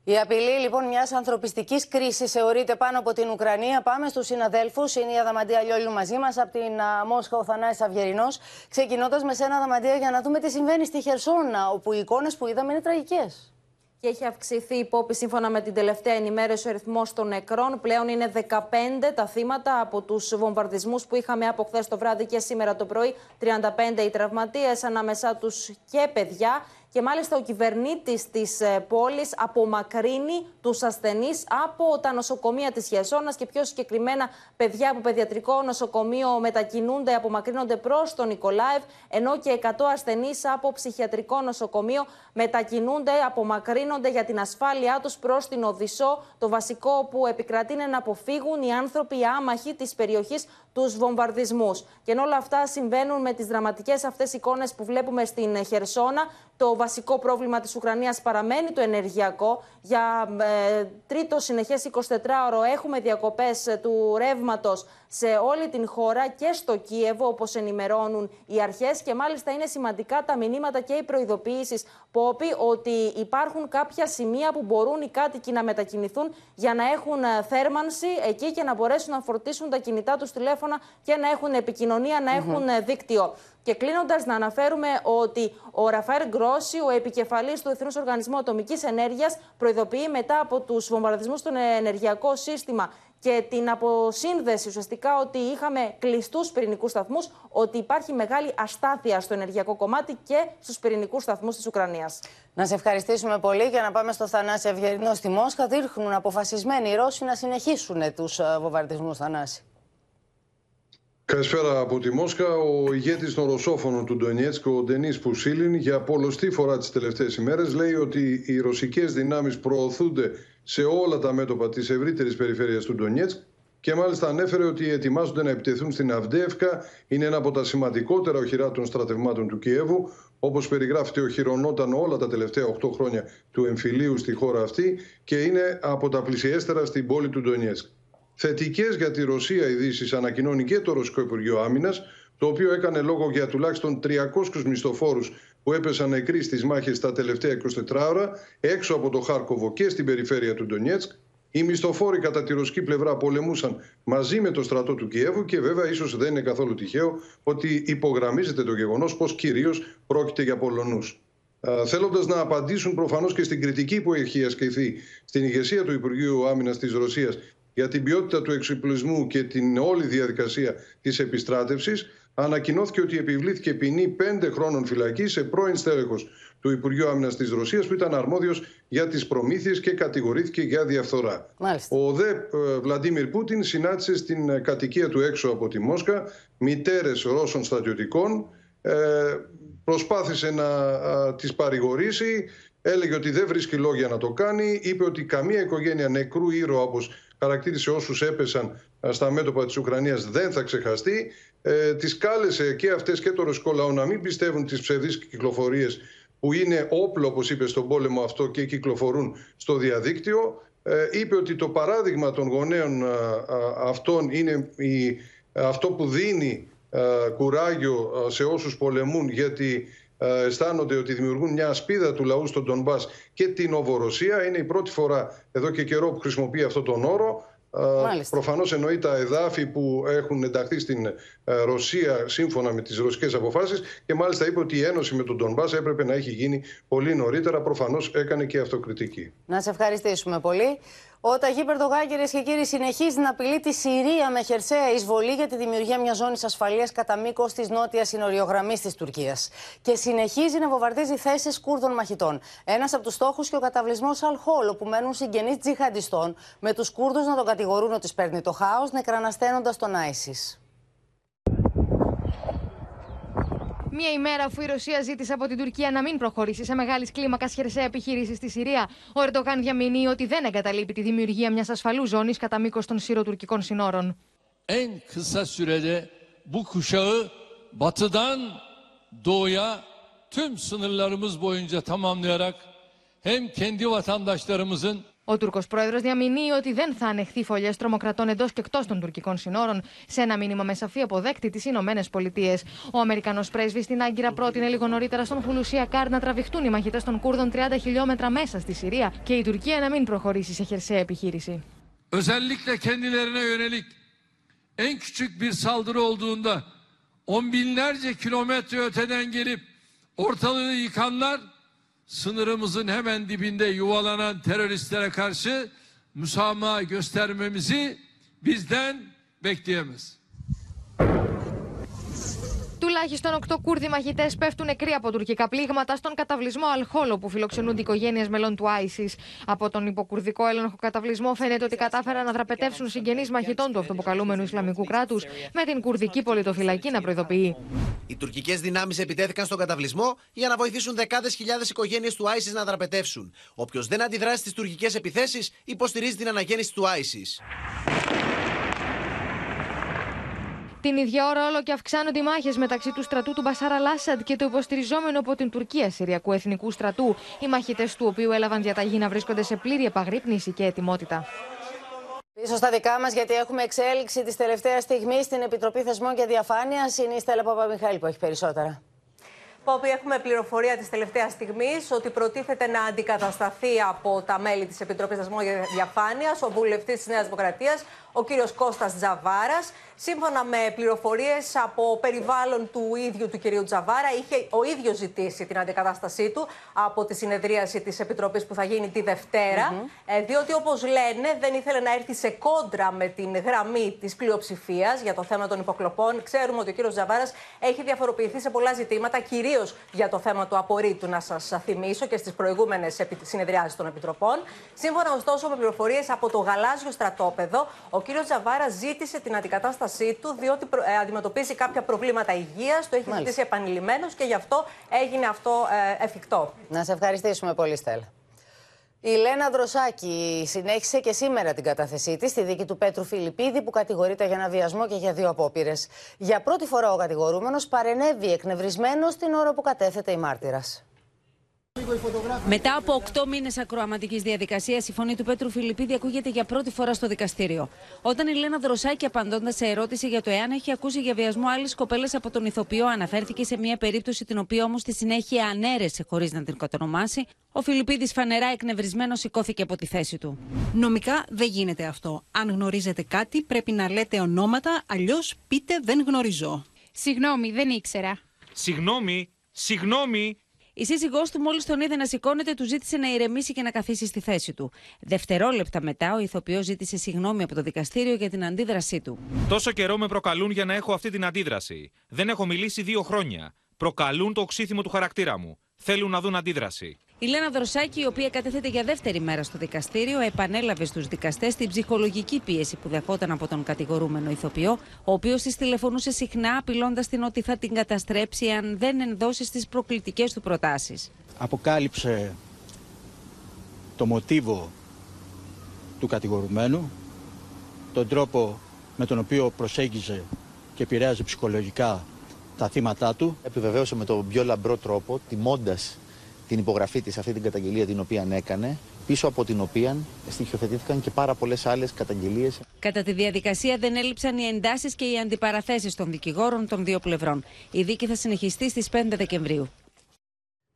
[SPEAKER 2] η απειλή λοιπόν μιας ανθρωπιστικής κρίσης θεωρείται πάνω από την Ουκρανία. Πάμε στους συναδέλφους. Είναι η Αδαμαντία Λιόλιου μαζί μας από την α, Μόσχα, ο Θανάη Αυγερινό. Ξεκινώντας με σένα, Αδαμαντία, για να δούμε τι συμβαίνει στη Χερσόνα, όπου οι εικόνες που είδαμε είναι τραγικές.
[SPEAKER 52] Και έχει αυξηθεί η υπόπη σύμφωνα με την τελευταία ενημέρωση ο αριθμός των νεκρών. Πλέον είναι 15 τα θύματα από τους βομβαρδισμούς που είχαμε από χθες το βράδυ και σήμερα το πρωί. 35 οι τραυματίες, ανάμεσά τους και παιδιά. Και μάλιστα ο κυβερνήτης της πόλης απομακρύνει τους ασθενείς από τα νοσοκομεία της Χερσόνας και πιο συγκεκριμένα παιδιά από παιδιατρικό νοσοκομείο μετακινούνται, απομακρύνονται προς τον Νικολάευ, ενώ και 100 ασθενείς από ψυχιατρικό νοσοκομείο μετακινούνται, απομακρύνονται για την ασφάλειά τους προς την Οδυσσό. Το βασικό που επικρατεί είναι να αποφύγουν οι άνθρωποι οι άμαχοι της περιοχής τους βομβαρδισμούς. Και ενώ όλα αυτά συμβαίνουν με τις δραματικές αυτές εικόνες που βλέπουμε στην Χερσόνα, το βασικό πρόβλημα της Ουκρανίας παραμένει το ενεργειακό. Για ε, τρίτο συνεχές 24ωρο έχουμε διακοπές ε, του ρεύματος σε όλη την χώρα και στο Κίεβο, όπως ενημερώνουν οι αρχές. Και μάλιστα είναι σημαντικά τα μηνύματα και οι προειδοποιήσεις Πόπι ότι υπάρχουν κάποια σημεία που μπορούν οι κάτοικοι να μετακινηθούν για να έχουν ε, θέρμανση εκεί και να μπορέσουν να φορτίσουν τα κινητά τους τηλέφωνα και να έχουν επικοινωνία, να έχουν ε, δίκτυο. Και κλείνοντας, να αναφέρουμε ότι ο Ραφαέρ Γκρόση, ο επικεφαλής του Διεθνού Οργανισμού Ατομικής Ενέργειας, προειδοποιεί μετά από τους βομβαρδισμούς στο ενεργειακό σύστημα και την αποσύνδεση ουσιαστικά ότι είχαμε κλειστούς πυρηνικούς σταθμούς, ότι υπάρχει μεγάλη αστάθεια στο ενεργειακό κομμάτι και στους πυρηνικούς σταθμούς της Ουκρανίας.
[SPEAKER 2] Να σε ευχαριστήσουμε πολύ για να πάμε στο Θανάση Ευγερινό στη Μόσχα. Δείχνουν αποφασισμένοι οι Ρώσοι να συνεχίσουν τους βομβαρδισμούς, Θανάση.
[SPEAKER 53] Καλησπέρα από τη Μόσχα. Ο ηγέτης των Ρωσόφωνων του Ντονιέτσκ, ο Ντενή Πουσίλιν, για πολλωστή φορά τις τελευταίες ημέρες λέει ότι οι ρωσικές δυνάμεις προωθούνται σε όλα τα μέτωπα της ευρύτερης περιφέρειας του Ντονιέτσκ και μάλιστα ανέφερε ότι ετοιμάζονται να επιτεθούν στην Αυντεύκα. Είναι ένα από τα σημαντικότερα οχυρά των στρατευμάτων του Κιέβου, όπως περιγράφεται οχυρωνόταν όλα τα τελευταία 8 χρόνια του εμφυλίου στη χώρα αυτή και είναι από τα πλησιέστερα στην πόλη του Ντονιέτσκ. Θετικές για τη Ρωσία ειδήσεις ανακοινώνει και το Ρωσικό Υπουργείο Άμυνας, το οποίο έκανε λόγο για τουλάχιστον 300 μισθοφόρους που έπεσαν νεκροί στις μάχες τα τελευταία 24 ώρα έξω από το Χάρκοβο και στην περιφέρεια του Ντονιέτσκ. Οι μισθοφόροι κατά τη ρωσική πλευρά πολεμούσαν μαζί με το στρατό του Κιέβου και βέβαια ίσως δεν είναι καθόλου τυχαίο ότι υπογραμμίζεται το γεγονός πως κυρίως πρόκειται για Πολωνούς. Θέλοντας να απαντήσουν προφανώς και στην κριτική που έχει ασκηθεί στην ηγεσία του Υπουργείου Άμυνας της Ρωσίας για την ποιότητα του εξοπλισμού και την όλη διαδικασία της επιστράτευσης, ανακοινώθηκε ότι επιβλήθηκε ποινή πέντε χρόνων φυλακή σε πρώην στέλεχος του Υπουργείου Άμυνας της Ρωσίας, που ήταν αρμόδιος για τις προμήθειες και κατηγορήθηκε για διαφθορά.
[SPEAKER 2] Μάλιστα.
[SPEAKER 53] Ο ΔΕ Βλαντίμιρ Πούτιν συνάντησε στην κατοικία του έξω από τη Μόσχα μητέρες Ρώσων στρατιωτικών. Ε, προσπάθησε να α, τις παρηγορήσει έλεγε ότι δεν βρίσκει λόγια να το κάνει. Είπε ότι καμία οικογένεια νεκρού ήρωα, όπως χαρακτήρισε όσους έπεσαν στα μέτωπα της Ουκρανίας, δεν θα ξεχαστεί. Ε, τις κάλεσε και αυτές και το ρωσικό λαό να μην πιστεύουν τις ψευδείς κυκλοφορίες που είναι όπλο, όπως είπε, στον πόλεμο αυτό και κυκλοφορούν στο διαδίκτυο. Ε, είπε ότι το παράδειγμα των γονέων ε, αυτών είναι η, αυτό που δίνει κουράγιο σε όσους πολεμούν γιατί αισθάνονται ότι δημιουργούν μια ασπίδα του λαού στον Ντομπάς και την Οβορωσία. Είναι η πρώτη φορά εδώ και καιρό που χρησιμοποιεί αυτό τον όρο. Μάλιστα. Προφανώς εννοεί τα εδάφη που έχουν ενταχθεί στην Ρωσία σύμφωνα με τις ρωσικές αποφάσεις και μάλιστα είπε ότι η ένωση με τον Ντομπάς έπρεπε να έχει γίνει πολύ νωρίτερα. Προφανώς έκανε και αυτοκριτική.
[SPEAKER 2] Να σε ευχαριστήσουμε πολύ. Ο Ταγί Περδογάν, κυρίες και κύριοι, συνεχίζει να απειλεί τη Συρία με χερσαία εισβολή για τη δημιουργία μιας ζώνης ασφαλείας κατά μήκος της νότιας συνοριογραμμής της Τουρκίας. Και συνεχίζει να βομβαρδίζει θέσεις Κούρδων μαχητών. Ένας από τους στόχους και ο καταβλισμός Αλχόλ, όπου μένουν συγγενείς τζιχαντιστών, με τους Κούρδους να τον κατηγορούν ότι παίρνει το χάος, νεκρανασταίνοντας τον Άισις.
[SPEAKER 54] Μία ημέρα αφού η Ρωσία ζήτησε από την Τουρκία να μην προχωρήσει σε μεγάλης κλίμακας χερσαία επιχείρηση στη Συρία, ο Ερντογάν διαμηνύει ότι δεν εγκαταλείπει τη δημιουργία μιας ασφαλούς ζώνης κατά μήκος των συροτουρκικών συνόρων.
[SPEAKER 55] En kısa sürede bu kuşağı batıdan doğuya tüm sınırlarımız boyunca tamamlayarak hem kendi vatandaşlarımızın
[SPEAKER 54] ο Τούρκος πρόεδρος διαμηνύει ότι δεν θα ανεχθεί φωλιές τρομοκρατών εντός και εκτός των τουρκικών συνόρων, σε ένα μήνυμα με σαφή αποδέκτη τις Ηνωμένες Πολιτείες. Ο Αμερικανός πρέσβη στην Άγκυρα πρότεινε λίγο νωρίτερα στον Χουλουσία Κάρ να τραβηχτούν οι μαχητές των Κούρδων 30 χιλιόμετρα μέσα στη Συρία και η Τουρκία να μην προχωρήσει σε χερσαία επιχείρηση.
[SPEAKER 55] Özellikle kendilerine yönelik en küçük bir saldırı olduğunda on binlerce kilometre öteden gelip ortalığı yıkanlar sınırımızın hemen dibinde yuvalanan teröristlere karşı müsamaha göstermemizi bizden bekleyemez.
[SPEAKER 54] Τουλάχιστον 8 Κούρδοι μαχητέ πέφτουν νεκροί από τουρκικά πλήγματα στον καταβλισμό Αλχόλο που φιλοξενούνται οικογένειες μελών του Άισις. Από τον υποκουρδικό έλεγχο καταβλισμό φαίνεται ότι κατάφεραν να δραπετεύσουν συγγενείς μαχητών του αυτοποκαλούμενου Ισλαμικού κράτους, με την κουρδική πολιτοφυλακή να προειδοποιεί.
[SPEAKER 56] Οι τουρκικές δυνάμεις επιτέθηκαν στον καταβλισμό για να βοηθήσουν δεκάδες χιλιάδες οικογένειες του Άισις να δραπετεύσουν. Όποιος δεν αντιδράσει στις τουρκικές επιθέσεις υποστηρίζει την αναγέννηση του Άισις.
[SPEAKER 54] Την ίδια ώρα, όλο και αυξάνονται οι μάχες μεταξύ του στρατού του Μπασάρα Λάσαντ και του υποστηριζόμενου από την Τουρκία Συριακού Εθνικού Στρατού, οι μαχητέ του οποίου έλαβαν διαταγή να βρίσκονται σε πλήρη επαγρύπνηση και ετοιμότητα.
[SPEAKER 2] Πίσω στα δικά μας, γιατί έχουμε εξέλιξη της τελευταίας στιγμής στην Επιτροπή Θεσμών και Διαφάνειας. Είναι η Στέλλα Παπαμιχαήλ που έχει περισσότερα.
[SPEAKER 19] Πόπι, έχουμε πληροφορία της τελευταίας στιγμής ότι προτίθεται να αντικατασταθεί από τα μέλη της Επιτροπής Θεσμών και Διαφάνειας ο βουλευτής της Νέας Δημοκρατίας, ο κύριος Κώστας Τζαβάρας. Σύμφωνα με πληροφορίες από περιβάλλον του ίδιου του κυρίου Τζαβάρα, είχε ο ίδιος ζητήσει την αντικατάστασή του από τη συνεδρίαση της Επιτροπής που θα γίνει τη Δευτέρα, mm διότι όπως λένε δεν ήθελε να έρθει σε κόντρα με την γραμμή της πλειοψηφίας για το θέμα των υποκλοπών. Ξέρουμε ότι ο κύριος Τζαβάρας έχει διαφοροποιηθεί σε πολλά ζητήματα, κυρίως για το θέμα του απορρίτου, να σας θυμίσω και στις προηγούμενες συνεδριάσεις των Επιτροπών. Σύμφωνα ωστόσο με πληροφορίες από το γαλάζιο στρατόπεδο, ο κύριος Τζαβάρα ζήτησε την αντικατάστασή του, διότι ε, αντιμετωπίζει κάποια προβλήματα υγείας. Το έχει ζητήσει επανειλημμένω και γι' αυτό έγινε αυτό ε, εφικτό.
[SPEAKER 2] Να σε ευχαριστήσουμε πολύ, Στέλλα. Η Λένα Δροσάκη συνέχισε και σήμερα την κατάθεσή της στη δίκη του Πέτρου Φιλιππίδη, που κατηγορείται για ένα βιασμό και για δύο απόπειρες. Για πρώτη φορά ο κατηγορούμενος παρενέβη εκνευρισμένος την ώρα που κατέθεται η μάρτυρας.
[SPEAKER 57] Μετά από 8 μήνες ακροαματικής διαδικασίας, η φωνή του Πέτρου Φιλιππίδη ακούγεται για πρώτη φορά στο δικαστήριο. Όταν η Λένα Δροσάκη, απαντώντα σε ερώτηση για το εάν έχει ακούσει για βιασμό άλλης κοπέλας από τον ηθοποιό, αναφέρθηκε σε μια περίπτωση την οποία όμως στη συνέχεια ανέρεσε χωρίς να την κατονομάσει, ο Φιλιππίδης φανερά εκνευρισμένος σηκώθηκε από τη θέση του.
[SPEAKER 58] Νομικά δεν γίνεται αυτό. Αν γνωρίζετε κάτι, πρέπει να λέτε ονόματα, αλλιώς πείτε δεν γνωρίζω.
[SPEAKER 31] Συγγνώμη, δεν ήξερα.
[SPEAKER 59] Συγγνώμη, συγγνώμη,
[SPEAKER 57] η σύζυγός του, μόλις τον είδε να σηκώνεται, του ζήτησε να ηρεμήσει και να καθίσει στη θέση του. Δευτερόλεπτα μετά, ο ηθοποιός ζήτησε συγγνώμη από το δικαστήριο για την αντίδρασή του.
[SPEAKER 59] Τόσο καιρό με προκαλούν για να έχω αυτή την αντίδραση. Δεν έχω μιλήσει δύο χρόνια. Προκαλούν το οξύθυμο του χαρακτήρα μου. Θέλουν να δουν αντίδραση.
[SPEAKER 57] Η Λένα Δροσάκη, η οποία κατέθεται για δεύτερη μέρα στο δικαστήριο, επανέλαβε στους δικαστές την ψυχολογική πίεση που δεχόταν από τον κατηγορούμενο ηθοποιό, ο οποίος της τηλεφωνούσε συχνά, απειλώντας την ότι θα την καταστρέψει αν δεν ενδώσει τι προκλητικές του προτάσεις.
[SPEAKER 60] Αποκάλυψε
[SPEAKER 61] το μοτίβο του κατηγορουμένου, τον τρόπο με τον οποίο προσέγγιζε και επηρέαζε ψυχολογικά τα θύματα του.
[SPEAKER 62] Επιβεβαίωσε με τον πιο λαμπρό τρόπο, τιμώντας την υπογραφή της αυτή την καταγγελία την οποία έκανε, πίσω από την οποία στοιχειοθετήθηκαν και πάρα πολλές άλλες καταγγελίες.
[SPEAKER 57] Κατά τη διαδικασία δεν έλειψαν οι εντάσεις και οι αντιπαραθέσεις των δικηγόρων των δύο πλευρών. Η δίκη θα συνεχιστεί στις 5 Δεκεμβρίου.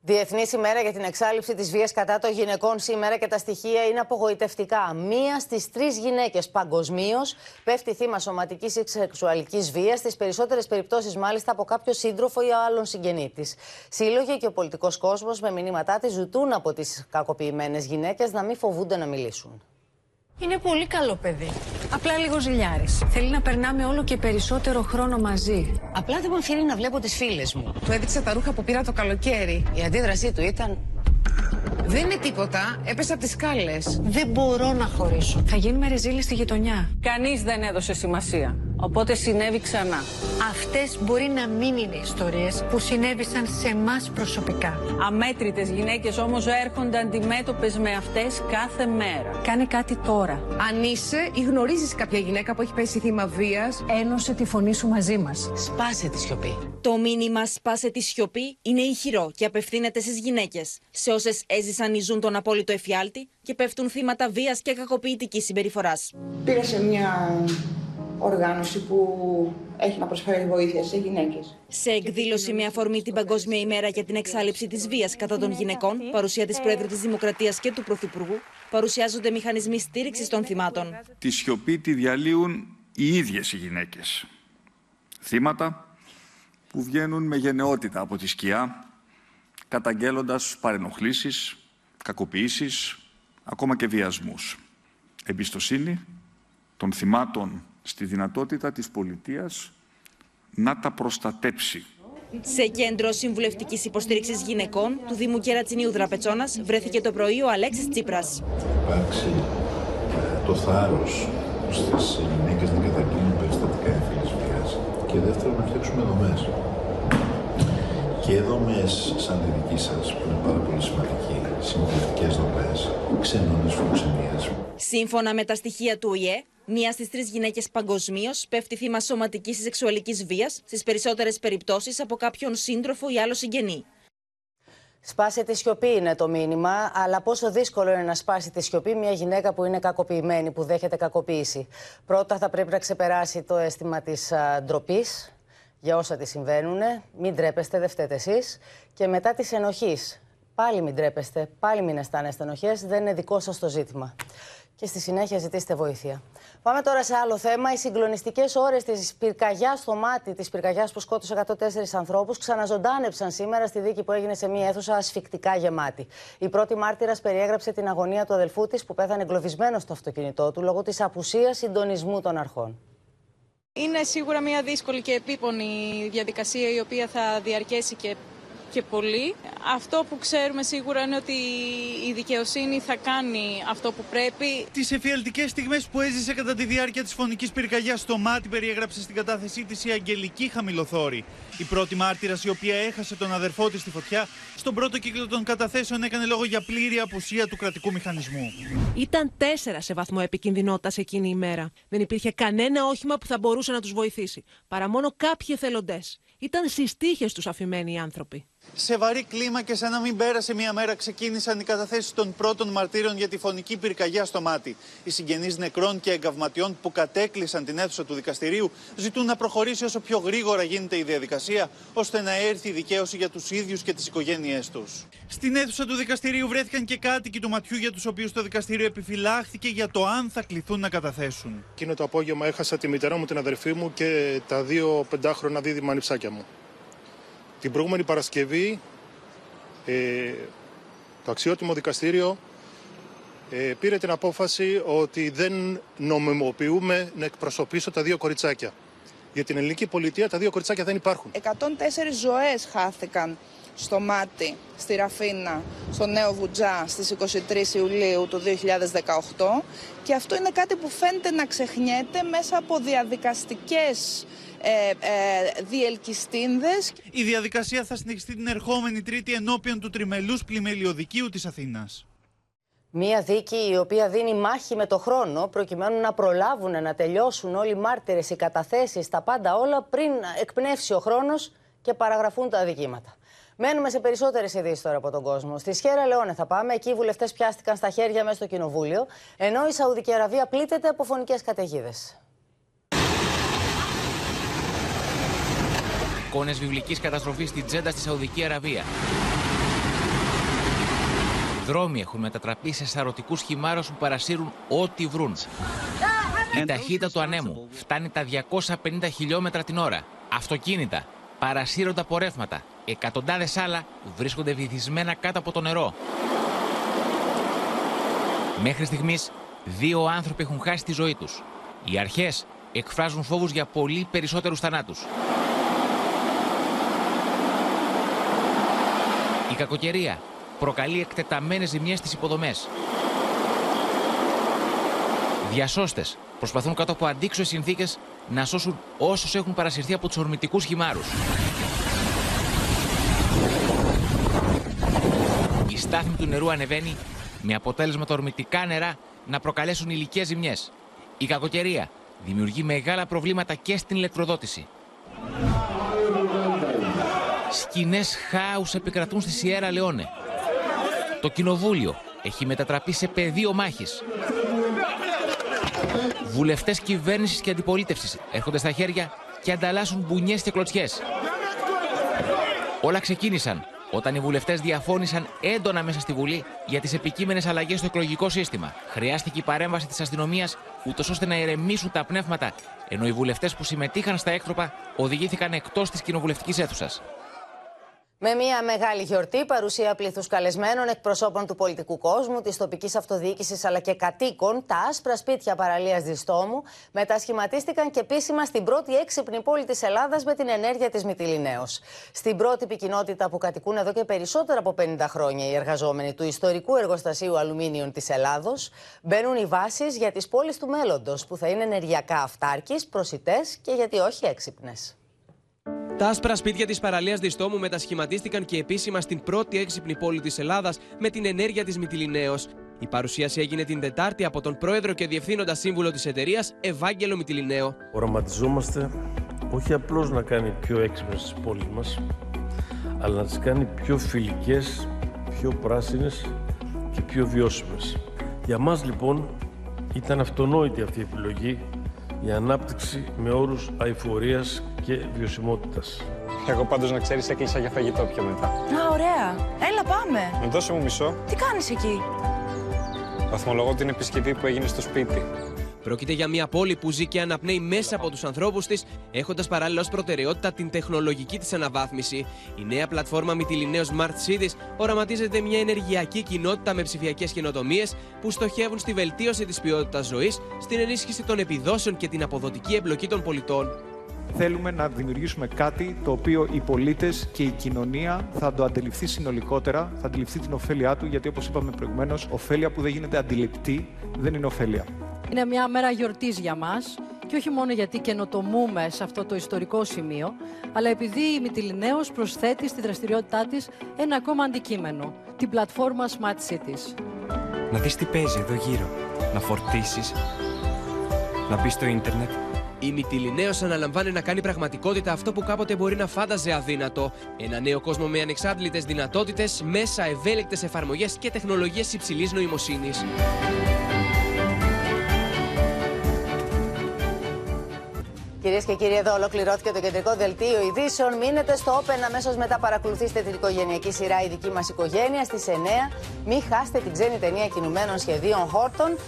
[SPEAKER 2] Διεθνής ημέρα για την εξάλληψη της βίας κατά των γυναικών σήμερα και τα στοιχεία είναι απογοητευτικά. Μία στις τρεις γυναίκες παγκοσμίως πέφτει θύμα σωματικής ή σεξουαλικής βίας, στις περισσότερες περιπτώσεις μάλιστα από κάποιο σύντροφο ή άλλον συγγενή της. Σύλλογοι και ο πολιτικός κόσμος με μηνύματά της ζητούν από τις κακοποιημένες γυναίκες να μην φοβούνται να μιλήσουν.
[SPEAKER 63] Είναι πολύ καλό παιδί. Απλά λίγο ζηλιάρης. Θέλει να περνάμε όλο και περισσότερο χρόνο μαζί.
[SPEAKER 60] Απλά δεν μου αφήνει να βλέπω τις φίλες μου. Του έδειξα τα ρούχα που πήρα το καλοκαίρι. Η αντίδρασή του ήταν... Δεν είναι τίποτα. Έπεσα από τις σκάλες.
[SPEAKER 63] Δεν μπορώ να χωρίσω. Θα γίνουμε ρεζίλοι στη γειτονιά.
[SPEAKER 64] Κανείς δεν έδωσε σημασία. Οπότε συνέβη ξανά.
[SPEAKER 63] Αυτές μπορεί να μην είναι ιστορίες που συνέβησαν σε εμάς προσωπικά.
[SPEAKER 64] Αμέτρητες γυναίκες όμως έρχονται αντιμέτωπες με αυτές κάθε μέρα.
[SPEAKER 63] Κάνε κάτι τώρα.
[SPEAKER 60] Αν είσαι ή γνωρίζεις κάποια γυναίκα που έχει πέσει θύμα βίας,
[SPEAKER 63] Ένωσε τη φωνή σου μαζί μας.
[SPEAKER 60] σπάσε τη σιωπή.
[SPEAKER 57] Το μήνυμα Σπάσε τη σιωπή είναι ηχηρό και απευθύνεται στις γυναίκες, σε όσες έζησαν ή ζουν τον απόλυτο εφιάλτη και πέφτουν θύματα βίας και κακοποιητικής συμπεριφοράς.
[SPEAKER 65] Πήγα σε μια οργάνωση που έχει να προσφέρει βοήθεια σε γυναίκες.
[SPEAKER 57] Σε εκδήλωση με αφορμή την Παγκόσμια ημέρα για την εξάλληψη της βίας κατά των γυναικών, παρουσία της Προέδρου της Δημοκρατίας και του Πρωθυπουργού, παρουσιάζονται μηχανισμοί στήριξης των θυμάτων.
[SPEAKER 66] Τη σιωπή τη διαλύουν οι ίδιες οι γυναίκες. Θύματα που βγαίνουν με γενναιότητα από τη σκιά, καταγγέλλοντας παρενοχλήσεις, κακοποιήσεις, ακόμα και βιασμούς. Εμπιστοσύνη των θυμάτων στη δυνατότητα της πολιτείας να τα προστατέψει.
[SPEAKER 57] Σε κέντρο συμβουλευτικής υποστήριξης γυναικών του Δήμου Κερατσινίου Δραπετσόνας βρέθηκε το πρωί ο Αλέξης Τσίπρας.
[SPEAKER 67] υπάρξει ε, το θάρρος στις γυναίκες να καταγγείλουν περιστατικά έμφυλης βίας και δεύτερον να φτιάξουμε δομές. Και δομές σαν τη δική σας που είναι πάρα πολύ σημαντική, συμβουλευτικές δομές, ξενώνες φιλοξενίες,
[SPEAKER 57] Σύμφωνα με τα στοιχεία του ΟΗΕ, μία στις τρεις γυναίκες παγκοσμίως πέφτει θύμα σωματικής ή σεξουαλικής βίας, στις περισσότερες περιπτώσεις από κάποιον σύντροφο ή άλλο συγγενή.
[SPEAKER 2] Σπάσε τη σιωπή είναι το μήνυμα, αλλά πόσο δύσκολο είναι να σπάσει τη σιωπή μια γυναίκα που είναι κακοποιημένη, που δέχεται κακοποίηση. Πρώτα θα πρέπει να ξεπεράσει το αίσθημα της ντροπής για όσα της συμβαίνουν. Μην ντρέπεστε, δεν φταίτε εσείς. Και μετά της ενοχής. Πάλι μην ντρέπεστε, πάλι μην αισθάνεστε ενοχές, δεν είναι δικό σας το ζήτημα. Και στη συνέχεια ζητήστε βοήθεια. Πάμε τώρα σε άλλο θέμα. Οι συγκλονιστικές ώρες της πυρκαγιάς στο μάτι, της πυρκαγιάς που σκότωσε 104 ανθρώπους, ξαναζωντάνεψαν σήμερα στη δίκη που έγινε σε μια αίθουσα ασφικτικά γεμάτη. Η πρώτη μάρτυρας περιέγραψε την αγωνία του αδελφού της που πέθανε εγκλωβισμένος στο αυτοκίνητό του λόγω της απουσίας συντονισμού των αρχών.
[SPEAKER 68] Είναι σίγουρα μια δύσκολη και επίπονη διαδικασία η οποία θα διαρκέσει και, και πολύ. Αυτό που ξέρουμε σίγουρα είναι ότι η δικαιοσύνη θα κάνει αυτό που πρέπει.
[SPEAKER 69] Τις εφιαλτικές στιγμές που έζησε κατά τη διάρκεια της φωνικής πυρκαγιάς στο μάτι, περιέγραψε στην κατάθεσή της η Αγγελική Χαμηλοθόρη. Η πρώτη μάρτυρας, η οποία έχασε τον αδερφό της στη φωτιά, στον πρώτο κύκλο των καταθέσεων έκανε λόγο για πλήρη απουσία του κρατικού μηχανισμού.
[SPEAKER 70] Ήταν τέσσερα σε βαθμό επικινδυνότητας εκείνη η μέρα. Δεν υπήρχε κανένα όχημα που θα μπορούσε να τους βοηθήσει, παρά μόνο κάποιοι εθελοντές. Ήταν στι τύχε τους αφημένοι οι άνθρωποι.
[SPEAKER 69] Σε βαρύ κλίμα και σαν να μην πέρασε μία μέρα, ξεκίνησαν οι καταθέσεις των πρώτων μαρτύρων για τη φωνική πυρκαγιά στο μάτι. Οι συγγενείς νεκρών και εγκαυματιών που κατέκλυσαν την αίθουσα του δικαστηρίου ζητούν να προχωρήσει όσο πιο γρήγορα γίνεται η διαδικασία, ώστε να έρθει η δικαίωση για τους ίδιους και τις οικογένειές τους. Στην αίθουσα του δικαστηρίου βρέθηκαν και κάτοικοι του ματιού για τους οποίους το δικαστήριο επιφυλάχθηκε για το αν θα κληθούν να καταθέσουν.
[SPEAKER 36] Εκείνο το απόγευμα έχασα τη μητέρα μου, την αδερφή μου και τα δύο πεντάχρονα δίδυμα νυψάκια μου. Την προηγούμενη Παρασκευή ε, το αξιότιμο δικαστήριο ε, πήρε την απόφαση ότι δεν νομιμοποιούμε να εκπροσωπήσω τα δύο κοριτσάκια. Για την ελληνική πολιτεία τα δύο κοριτσάκια δεν υπάρχουν.
[SPEAKER 71] 104 ζωές χάθηκαν στο μάτι, στη Ραφίνα, στο Νέο Βουτζά στις 23 Ιουλίου του 2018 και αυτό είναι κάτι που φαίνεται να ξεχνιέται μέσα από διαδικαστικές ε, ε, διελκυστίνδες.
[SPEAKER 69] Η διαδικασία θα συνεχιστεί την ερχόμενη Τρίτη ενώπιον του τριμελούς πλημελιωδικίου της Αθήνας.
[SPEAKER 2] Μία δίκη η οποία δίνει μάχη με το χρόνο προκειμένου να προλάβουν να τελειώσουν όλοι οι μάρτυρες, οι καταθέσεις, τα πάντα όλα πριν εκπνεύσει ο χρόνος και παραγραφούν τα αδικήματα. Μένουμε σε περισσότερες ειδήσεις τώρα από τον κόσμο. Στη Σιέρα Λεόνε θα πάμε. Εκεί οι βουλευτές πιάστηκαν στα χέρια μέσα στο κοινοβούλιο, ενώ η Σαουδική Αραβία πλήττεται από φωνικές καταιγίδες.
[SPEAKER 72] Εικόνες βιβλικής καταστροφής στην Τζέντα στη Σαουδική Αραβία. Οι δρόμοι έχουν μετατραπεί σε σαρωτικούς χυμάρου που παρασύρουν ό,τι βρουν. Η ταχύτητα του ανέμου φτάνει τα 250 χιλιόμετρα την ώρα. Αυτοκίνητα παρασύρονται από ρεύματα. Εκατοντάδες άλλα βρίσκονται βυθισμένα κάτω από το νερό. Μέχρι στιγμής, δύο άνθρωποι έχουν χάσει τη ζωή τους. Οι αρχές εκφράζουν φόβους για πολύ περισσότερους θανάτους. Η κακοκαιρία προκαλεί εκτεταμένες ζημιές στις υποδομές. Διασώστες προσπαθούν κάτω από αντίξωες συνθήκες να σώσουν όσους έχουν παρασυρθεί από τους ορμητικούς χυμάρους. Η στάθμη του νερού ανεβαίνει με αποτέλεσμα τα ορμητικά νερά να προκαλέσουν υλικές ζημιές. Η κακοκαιρία δημιουργεί μεγάλα προβλήματα και στην ηλεκτροδότηση. Σκηνές χάους επικρατούν στη Σιέρα Λεόνε. Το κοινοβούλιο έχει μετατραπεί σε πεδίο μάχης. Βουλευτές κυβέρνησης και αντιπολίτευσης έρχονται στα χέρια και ανταλλάσσουν μπουνιές και κλωτσιές. Όλα ξεκίνησαν όταν οι βουλευτές διαφώνησαν έντονα μέσα στη Βουλή για τις επικείμενες αλλαγές στο εκλογικό σύστημα. Χρειάστηκε η παρέμβαση της αστυνομίας, ούτως ώστε να ηρεμήσουν τα πνεύματα, ενώ οι βουλευτές που συμμετείχαν στα έκτροπα οδηγήθηκαν εκτός της κοινοβουλευτικής αίθουσας.
[SPEAKER 2] Με μια μεγάλη γιορτή, παρουσία πλήθους καλεσμένων, εκπροσώπων του πολιτικού κόσμου, της τοπικής αυτοδιοίκησης αλλά και κατοίκων, τα άσπρα σπίτια παραλίας Διστόμου μετασχηματίστηκαν και επίσημα στην πρώτη έξυπνη πόλη της Ελλάδας με την ενέργεια της Μυτιλινέω. Στην πρώτη κοινότητα που κατοικούν εδώ και περισσότερα από 50 χρόνια οι εργαζόμενοι του ιστορικού εργοστασίου αλουμίνιων της Ελλάδος, μπαίνουν οι βάσεις για τις πόλεις του μέλλοντος, που θα είναι ενεργειακά αυτάρκης, προσιτές και γιατί όχι έξυπνες.
[SPEAKER 73] Τα άσπρα σπίτια της παραλίας Διστόμου μετασχηματίστηκαν και επίσημα στην πρώτη έξυπνη πόλη της Ελλάδας με την ενέργεια της Μυτιλινέω. Η παρουσίαση έγινε την Τετάρτη από τον πρόεδρο και διευθύνοντα σύμβουλο της εταιρείας Ευάγγελο Μυτιλινέο.
[SPEAKER 74] Οραματιζόμαστε όχι απλώς να κάνει πιο έξυπνες τις πόλεις μας, αλλά να τις κάνει πιο φιλικές, πιο πράσινες και πιο βιώσιμες. Για μας λοιπόν ήταν αυτονόητη αυτή η επιλογή η ανάπτυξη με όρους αηφορίας και βιωσιμότητας.
[SPEAKER 75] Εγώ πάντως να ξέρεις έκλεισα για φαγητό πιο μετά.
[SPEAKER 76] Α, ωραία. Έλα πάμε.
[SPEAKER 75] Με δώσε μου μισό.
[SPEAKER 76] Τι κάνεις εκεί;
[SPEAKER 75] Βαθμολογώ την επισκευή που έγινε στο σπίτι.
[SPEAKER 73] Πρόκειται για μια πόλη που ζει και αναπνέει μέσα από τους ανθρώπους της, έχοντας παράλληλα ως προτεραιότητα την τεχνολογική της αναβάθμιση. Η νέα πλατφόρμα Μυτιλινέος Smart Cities οραματίζεται μια ενεργειακή κοινότητα με ψηφιακές καινοτομίες που στοχεύουν στη βελτίωση της ποιότητας ζωής, στην ενίσχυση των επιδόσεων και την αποδοτική εμπλοκή των πολιτών.
[SPEAKER 77] Θέλουμε να δημιουργήσουμε κάτι το οποίο οι πολίτες και η κοινωνία θα το αντιληφθεί συνολικότερα, θα αντιληφθεί την ωφέλειά του, γιατί όπως είπαμε προηγουμένως, ωφέλεια που δεν γίνεται αντιληπτή δεν είναι ωφέλεια.
[SPEAKER 78] Είναι μια μέρα γιορτής για μας και όχι μόνο γιατί καινοτομούμε σε αυτό το ιστορικό σημείο, αλλά επειδή η Μυτιλινέως προσθέτει στη δραστηριότητά της ένα ακόμα αντικείμενο, την πλατφόρμα Smart Cities.
[SPEAKER 79] Να δεις τι παίζει εδώ γύρω, να φορτίσεις, να μπεις στο ίντερνετ.
[SPEAKER 73] Η Μυτιλινέως αναλαμβάνει να κάνει πραγματικότητα αυτό που κάποτε μπορεί να φάνταζε αδύνατο. Ένα νέο κόσμο με ανεξάντλητες δυνατότητες, μέσα, ευέλικτες εφαρμογές και τεχνολογίες υψηλής νοημοσύνης.
[SPEAKER 2] Κυρίες και κύριοι, εδώ ολοκληρώθηκε το κεντρικό δελτίο ειδήσεων. Μείνετε στο Open αμέσως μετά. Παρακολουθήστε την οικογενειακή σειρά Η δική μας οικογένεια στις 9. Μην χάσετε την ξένη ταινία κινουμένων σχεδίων Χόρτον.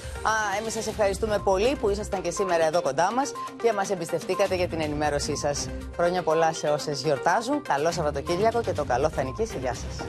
[SPEAKER 2] Εμείς σας ευχαριστούμε πολύ που ήσασταν και σήμερα εδώ κοντά μας και μας εμπιστευτήκατε για την ενημέρωσή σας. Χρόνια πολλά σε όσες γιορτάζουν. Καλό Σαββατοκύριακο και το καλό θα νικήσει. Γεια σας.